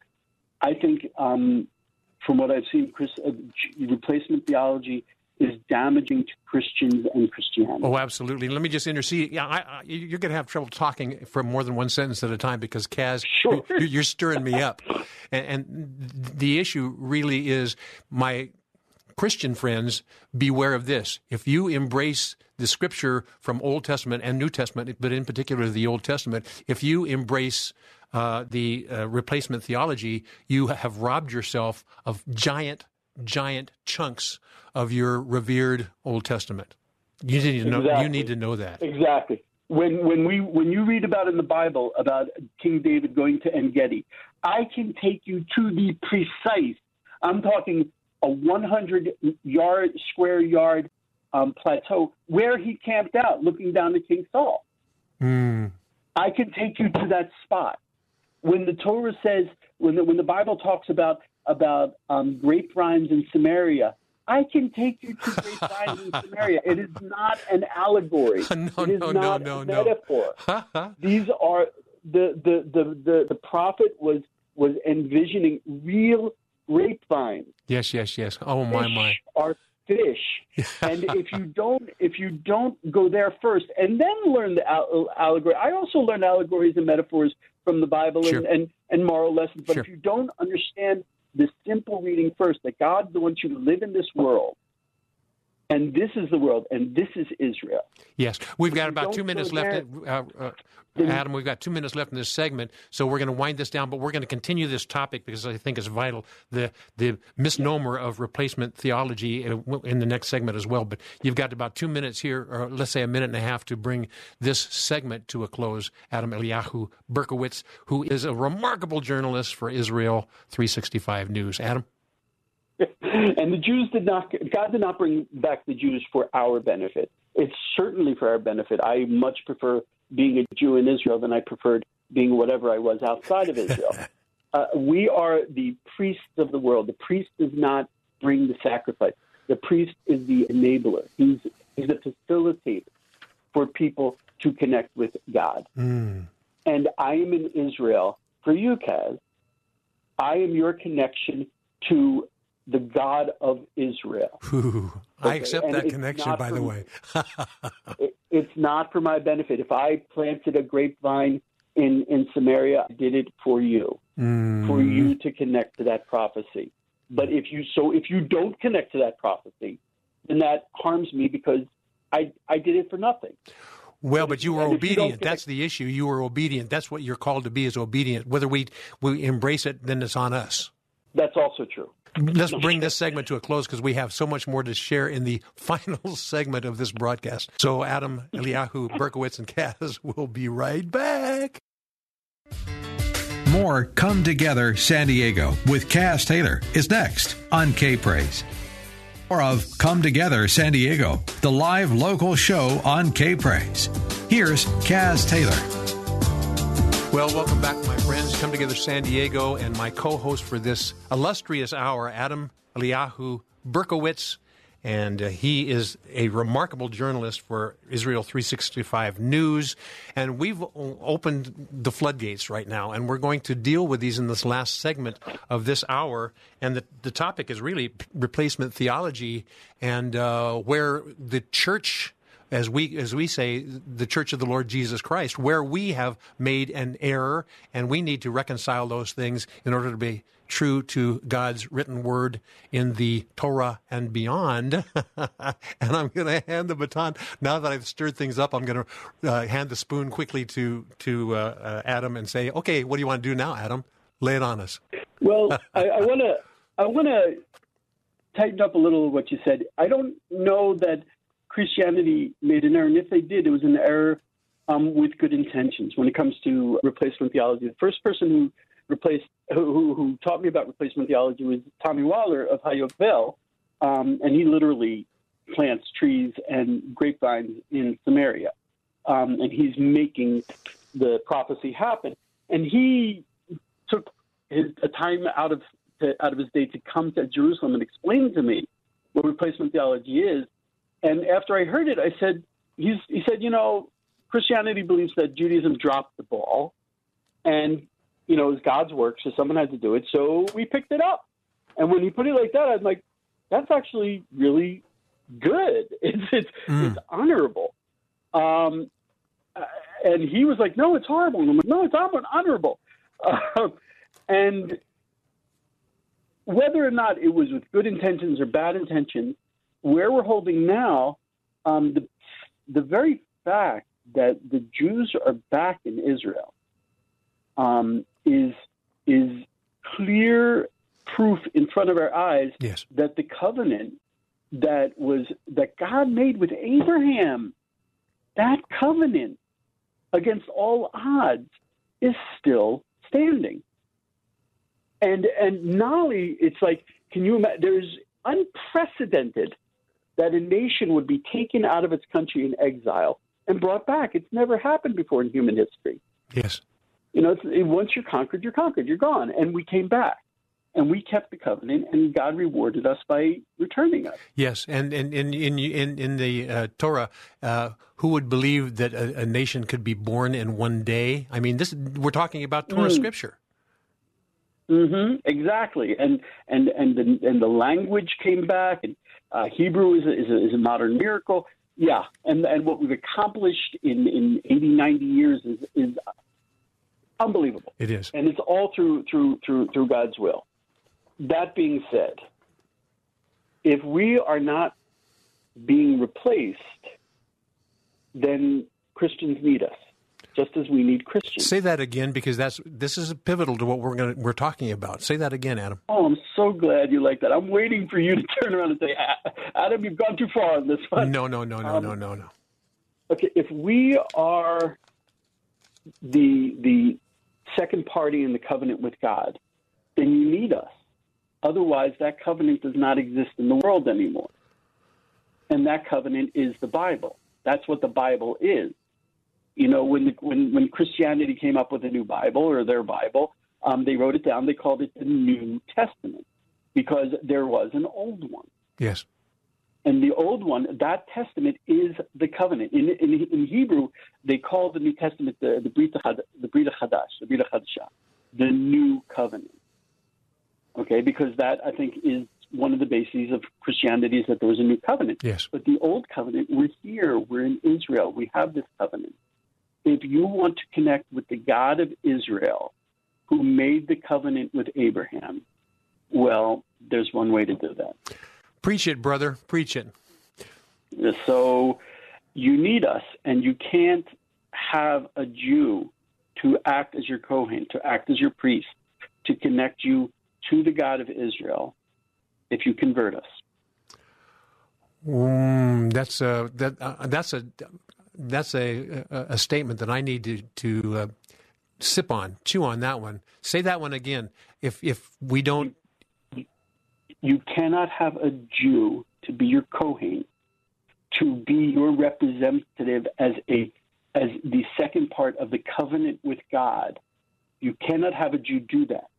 I think um, from what I've seen, Chris, uh, replacement theology is damaging to Christians and Christianity. Oh, absolutely. Let me just intercede. Yeah, I, I, you're going to have trouble talking for more than one sentence at a time because Kaz, Sure. you, you're stirring me up, and, and the issue really is my Christian friends. Beware of this. If you embrace the Scripture from Old Testament and New Testament, but in particular the Old Testament, if you embrace uh, the uh, replacement theology, you have robbed yourself of giant, giant chunks of your revered Old Testament. You need to know. You need to know that. Exactly. When when we when you read about in the Bible about King David going to En Gedi, I can take you to the precise. I'm talking a 100 yard square yard um, plateau where he camped out, looking down to King Saul. Mm. I can take you to that spot. When the Torah says, when the, when the Bible talks about about um, grapevines in Samaria, I can take you to grape vines in Samaria. It is not an allegory. No, it is no, no, not no, a no. metaphor. These are the the, the, the the prophet was was envisioning real grapevines. yes, yes, yes. Oh my, Fish my. are fish, and if you don't if you don't go there first and then learn the al- allegory, I also learn allegories and metaphors from the Bible Sure. and, and and moral lessons. But Sure. if you don't understand the simple reading first, that God wants you to live in this world, and this is the world, and this is Israel. Yes, we've got about two minutes left. Uh, uh, Adam, we've got two minutes left in this segment, so we're going to wind this down. But we're going to continue this topic because I think it's vital. The the misnomer of replacement theology in, in the next segment as well. But you've got about two minutes here, or let's say a minute and a half, to bring this segment to a close. Adam Eliyahu Berkowitz, who is a remarkable journalist for Israel 365 News. Adam. and the Jews did not, God did not bring back the Jews for our benefit. It's certainly for our benefit. I much prefer being a Jew in Israel than I preferred being whatever I was outside of Israel. uh, we are the priests of the world. The priest does not bring the sacrifice. The priest is the enabler. He's, he's the facilitator for people to connect with God. And I am in Israel for you, Kaz. I am your connection to the God of Israel. Ooh, I accept that connection, by the way. It- it's not for my benefit. If I planted a grapevine in, in Samaria, I did it for you, Mm. for you to connect to that prophecy. But if you so if you don't connect to that prophecy, then that harms me because I I did it for nothing. Well, but you were if you obedient. That's the issue. You were obedient. That's what you're called to be is obedient. Whether we we embrace it, then it's on us. That's also true. Let's bring this segment to a close because we have so much more to share in the final segment of this broadcast. So, Adam, Eliyahu, Berkowitz, and Kaz will be right back. More Come Together San Diego with Kaz Taylor is next on K Praise. More of Come Together San Diego, the live local show on K Praise. Here's Kaz Taylor. Well, welcome back, my friends. Come together, San Diego, and my co-host for this illustrious hour, Adam Eliyahu Berkowitz, and uh, he is a remarkable journalist for Israel 365 News. And we've opened the floodgates right now, and we're going to deal with these in this last segment of this hour. And the, the topic is really replacement theology and uh, where the church as we as we say the church of the Lord Jesus Christ where we have made an error and we need to reconcile those things in order to be true to God's written word in the Torah and beyond. And I'm going to hand the baton. Now that I've stirred things up I'm going to uh, hand the spoon quickly to to uh, uh, Adam and say okay what do you want to do now Adam? Lay it on us. Well, I want to I want to tighten up a little what you said. I don't know that Christianity made an error, and if they did, it was an error um, with good intentions when it comes to replacement theology. The first person who replaced who, who, taught me about replacement theology was Tommy Waller of Hayovel, um, and he literally plants trees and grapevines in Samaria, um, and he's making the prophecy happen. And he took his a time out of to, out of his day to come to Jerusalem and explain to me what replacement theology is. And after I heard it, I said, he's, he said, you know, Christianity believes that Judaism dropped the ball, and you know, it's God's work, so someone had to do it. So we picked it up. And when he put it like that, I'm like, that's actually really good. It's it's, it's honorable. Um, uh, and he was like, no, it's horrible. And I'm like, no, it's hon- honorable. Uh, and whether or not it was with good intentions or bad intentions, where we're holding now, um, the, the very fact that the Jews are back in Israel um, is is clear proof in front of our eyes yes that the covenant that was that God made with Abraham, that covenant against all odds is still standing. And and not only it's like, can you imagine? There's unprecedented that a nation would be taken out of its country in exile and brought back. It's never happened before in human history. yes You know, once you're conquered, you're conquered. You're gone. And we came back, and we kept the covenant, and God rewarded us by returning us. Yes, and and in in in in the uh, Torah, uh, who would believe that a, a nation could be born in one day? I mean, this we're talking about Torah Mm. scripture. Hmm Exactly, and and and the and the language came back, and uh, Hebrew is a, is, a, is a modern miracle. Yeah, and and what we've accomplished in in 80, 90 years is is unbelievable, It is. and it's all through through through through God's will. That being said, if we are not being replaced, then Christians need us, just as we need Christians. Say that again because that's this is pivotal to what we're going we're talking about. Say that again, Adam. Oh, I'm so glad you like that. I'm waiting for you to turn around and say, Adam, you've gone too far on this one. No, no, no, no, Um, no, no, no. Okay, if we are the the second party in the covenant with God, then you need us. Otherwise, that covenant does not exist in the world anymore. And that covenant is the Bible. That's what the Bible is. You know, when the, when when Christianity came up with a new Bible or their Bible, um, they wrote it down. They called it the New Testament because there was an old one. Yes. And the old one, that testament is the covenant. In, in, in Hebrew, they call the New Testament the, the Brit Had- the Brit Hadash, the Brit Hadashah. the new covenant. Okay, because that I think is one of the bases of Christianity is that there was a new covenant. Yes. But the old covenant, we're here, we're in Israel, we have this covenant. If you want to connect with the God of Israel, who made the covenant with Abraham, well, there's one way to do that. Preach it, brother. Preach it. So you need us, and you can't have a Jew to act as your Kohen, to act as your priest, to connect you to the God of Israel if you convert us. Mm, that's a that uh, that's a that's a, a, a statement that I need to to uh, sip on, chew on that one. Say that one again. If if we don't, you cannot have a Jew to be your Kohen, to be your representative as a as the second part of the covenant with God. You cannot have a Jew do that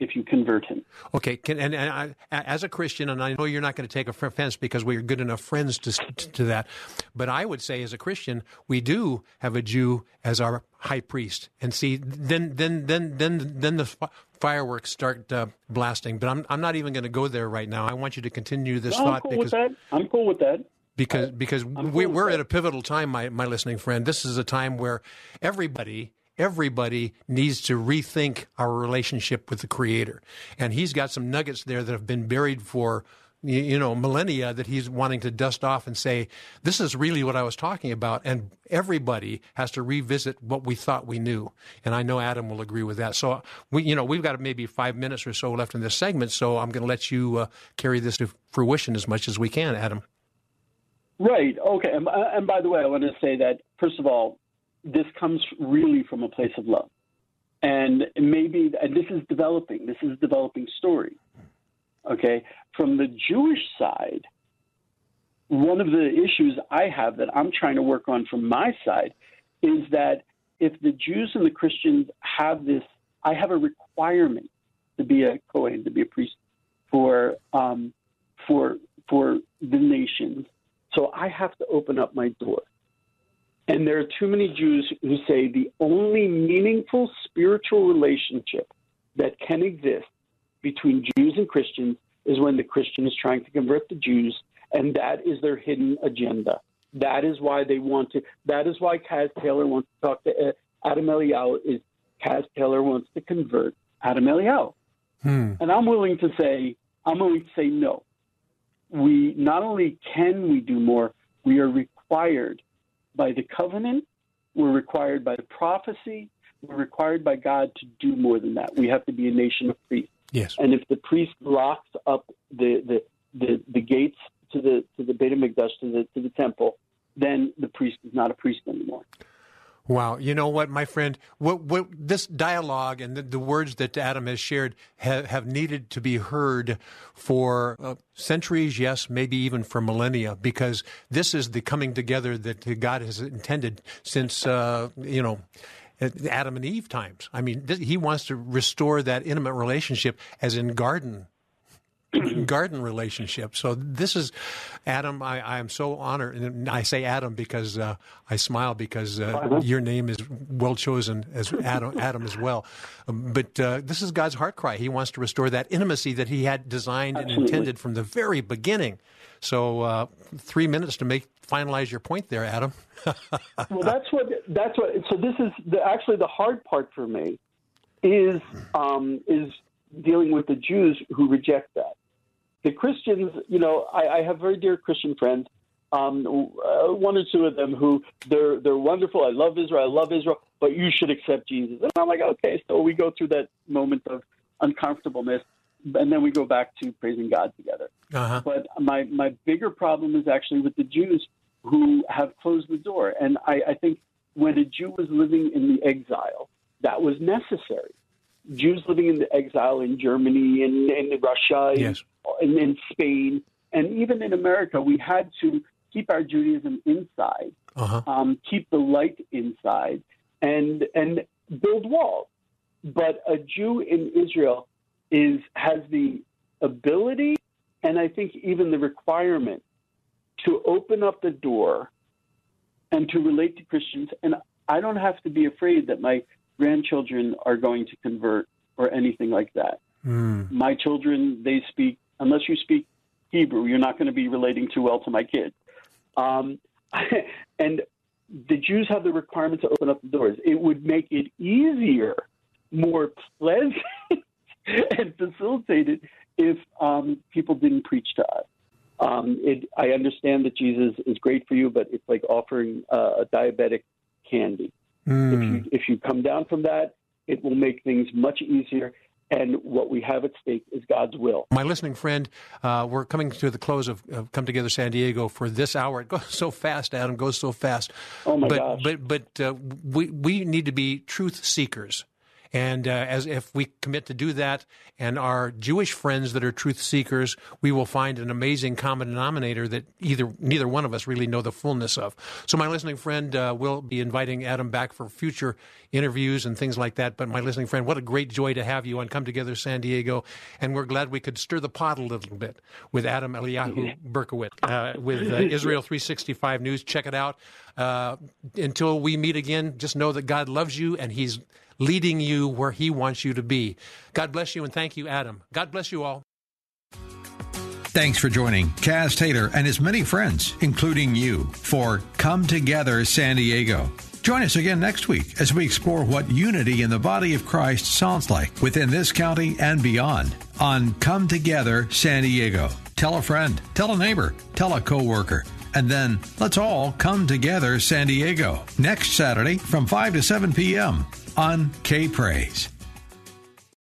if you convert him. Okay, can, and, and I, as a Christian, and I know you're not going to take offense because we are good enough friends to, to that, but I would say as a Christian, we do have a Jew as our high priest, and see, then then then then then the fireworks start uh, blasting. But I'm I'm not even going to go there right now. I want you to continue this no, thought I'm cool because with that. I'm cool with that because because we, we're at a pivotal time, my my listening friend. This is a time where everybody everybody needs to rethink our relationship with the creator and he's got some nuggets there that have been buried for you know millennia that he's wanting to dust off and say this is really what i was talking about and everybody has to revisit what we thought we knew and i know adam will agree with that so we you know we've got maybe five minutes or so left in this segment so i'm going to let you uh, carry this to fruition as much as we can adam Right. Okay. And, and, by the way, I want to say that first of all, this comes really from a place of love. And maybe, and this is developing, this is a developing story. Okay. From the Jewish side, one of the issues I have that I'm trying to work on from my side is that if the Jews and the Christians have this, I have a requirement to be a Kohen, to be a priest for, um, for, for the nations. So I have to open up my door. And there are too many Jews who say the only meaningful spiritual relationship that can exist between Jews and Christians is when the Christian is trying to convert the Jews, and that is their hidden agenda. That is why they want to. That is why Kaz Taylor wants to talk to uh, Adam Eliyahu. Is Kaz Taylor wants to convert Adam Eliyahu, hmm. and I'm willing to say I'm willing to say no. We not only can we do more, we are required by the covenant, we're required by the prophecy, we're required by God to do more than that. We have to be a nation of priests. Yes. And if the priest locks up the, the, the, the gates to the to the Beit Hamikdash, to the to the temple, then the priest is not a priest anymore. Wow, you know what, my friend, what, what this dialogue and the, the, words that Adam has shared have, have needed to be heard for uh, centuries, yes, maybe even for millennia, because this is the coming together that God has intended since uh, you know. Adam and Eve times. I mean, he wants to restore that intimate relationship as in garden garden relationship. So this is Adam. I, I am so honored, and I say Adam because uh, I smile because uh, your name is well chosen as Adam, Adam as well. Um, but uh, this is God's heart cry. He wants to restore that intimacy that He had designed Absolutely. and intended from the very beginning. So uh, three minutes to make finalize your point there, Adam. well, that's what that's what. So this is the, actually the hard part for me is um, is dealing with the Jews who reject that the Christians, you know, I, I have very dear Christian friends. Um, uh, one or two of them who they're they're wonderful. I love Israel. I love Israel, but you should accept Jesus. And I'm like, okay. So we go through that moment of uncomfortableness, and then we go back to praising God together. Uh-huh. But my my bigger problem is actually with the Jews who have closed the door. And I, I think when a Jew was living in the exile, that was necessary. Jews living in the exile in Germany and in Russia yes in, in Spain, and even in America, we had to keep our Judaism inside, uh-huh. um, keep the light inside, and and build walls. But a Jew in Israel is has the ability, and I think even the requirement, to open up the door and to relate to Christians. And I don't have to be afraid that my grandchildren are going to convert or anything like that. Mm. My children, they speak, unless you speak Hebrew, you're not going to be relating too well to my kids. Um, and the Jews have the requirement to open up the doors. It would make it easier, more pleasant, and facilitated if um, people didn't preach to us. Um, it, I understand that Jesus is great for you, but it's like offering uh, a diabetic candy. Mm. If, you, if you come down from that, it will make things much easier. And what we have at stake is God's will. My listening friend, uh, we're coming to the close of, of, Come Together San Diego for this hour. It goes so fast, Adam, goes so fast. Oh, my but, gosh. But, but uh, we, we need to be truth seekers. And uh, as if we commit to do that, and our Jewish friends that are truth seekers, we will find an amazing common denominator that either neither one of us really know the fullness of. So, my listening friend uh, will be inviting Adam back for future interviews and things like that. But my listening friend, what a great joy to have you on Come Together San Diego, and we're glad we could stir the pot a little bit with Adam Eliyahu Berkowitz uh, with uh, Israel 365 News. Check it out. Uh, until we meet again, just know that God loves you and He's leading you where He wants you to be. God bless you and thank you, Adam. God bless you all. Thanks for joining Kaz Taylor and his many friends, including you, for Come Together San Diego. Join us again next week as we explore what unity in the body of Christ sounds like within this county and beyond on Come Together San Diego. Tell a friend, tell a neighbor, tell a coworker, and then let's all come together San Diego next Saturday from 5 to 7 p.m. on K Praise.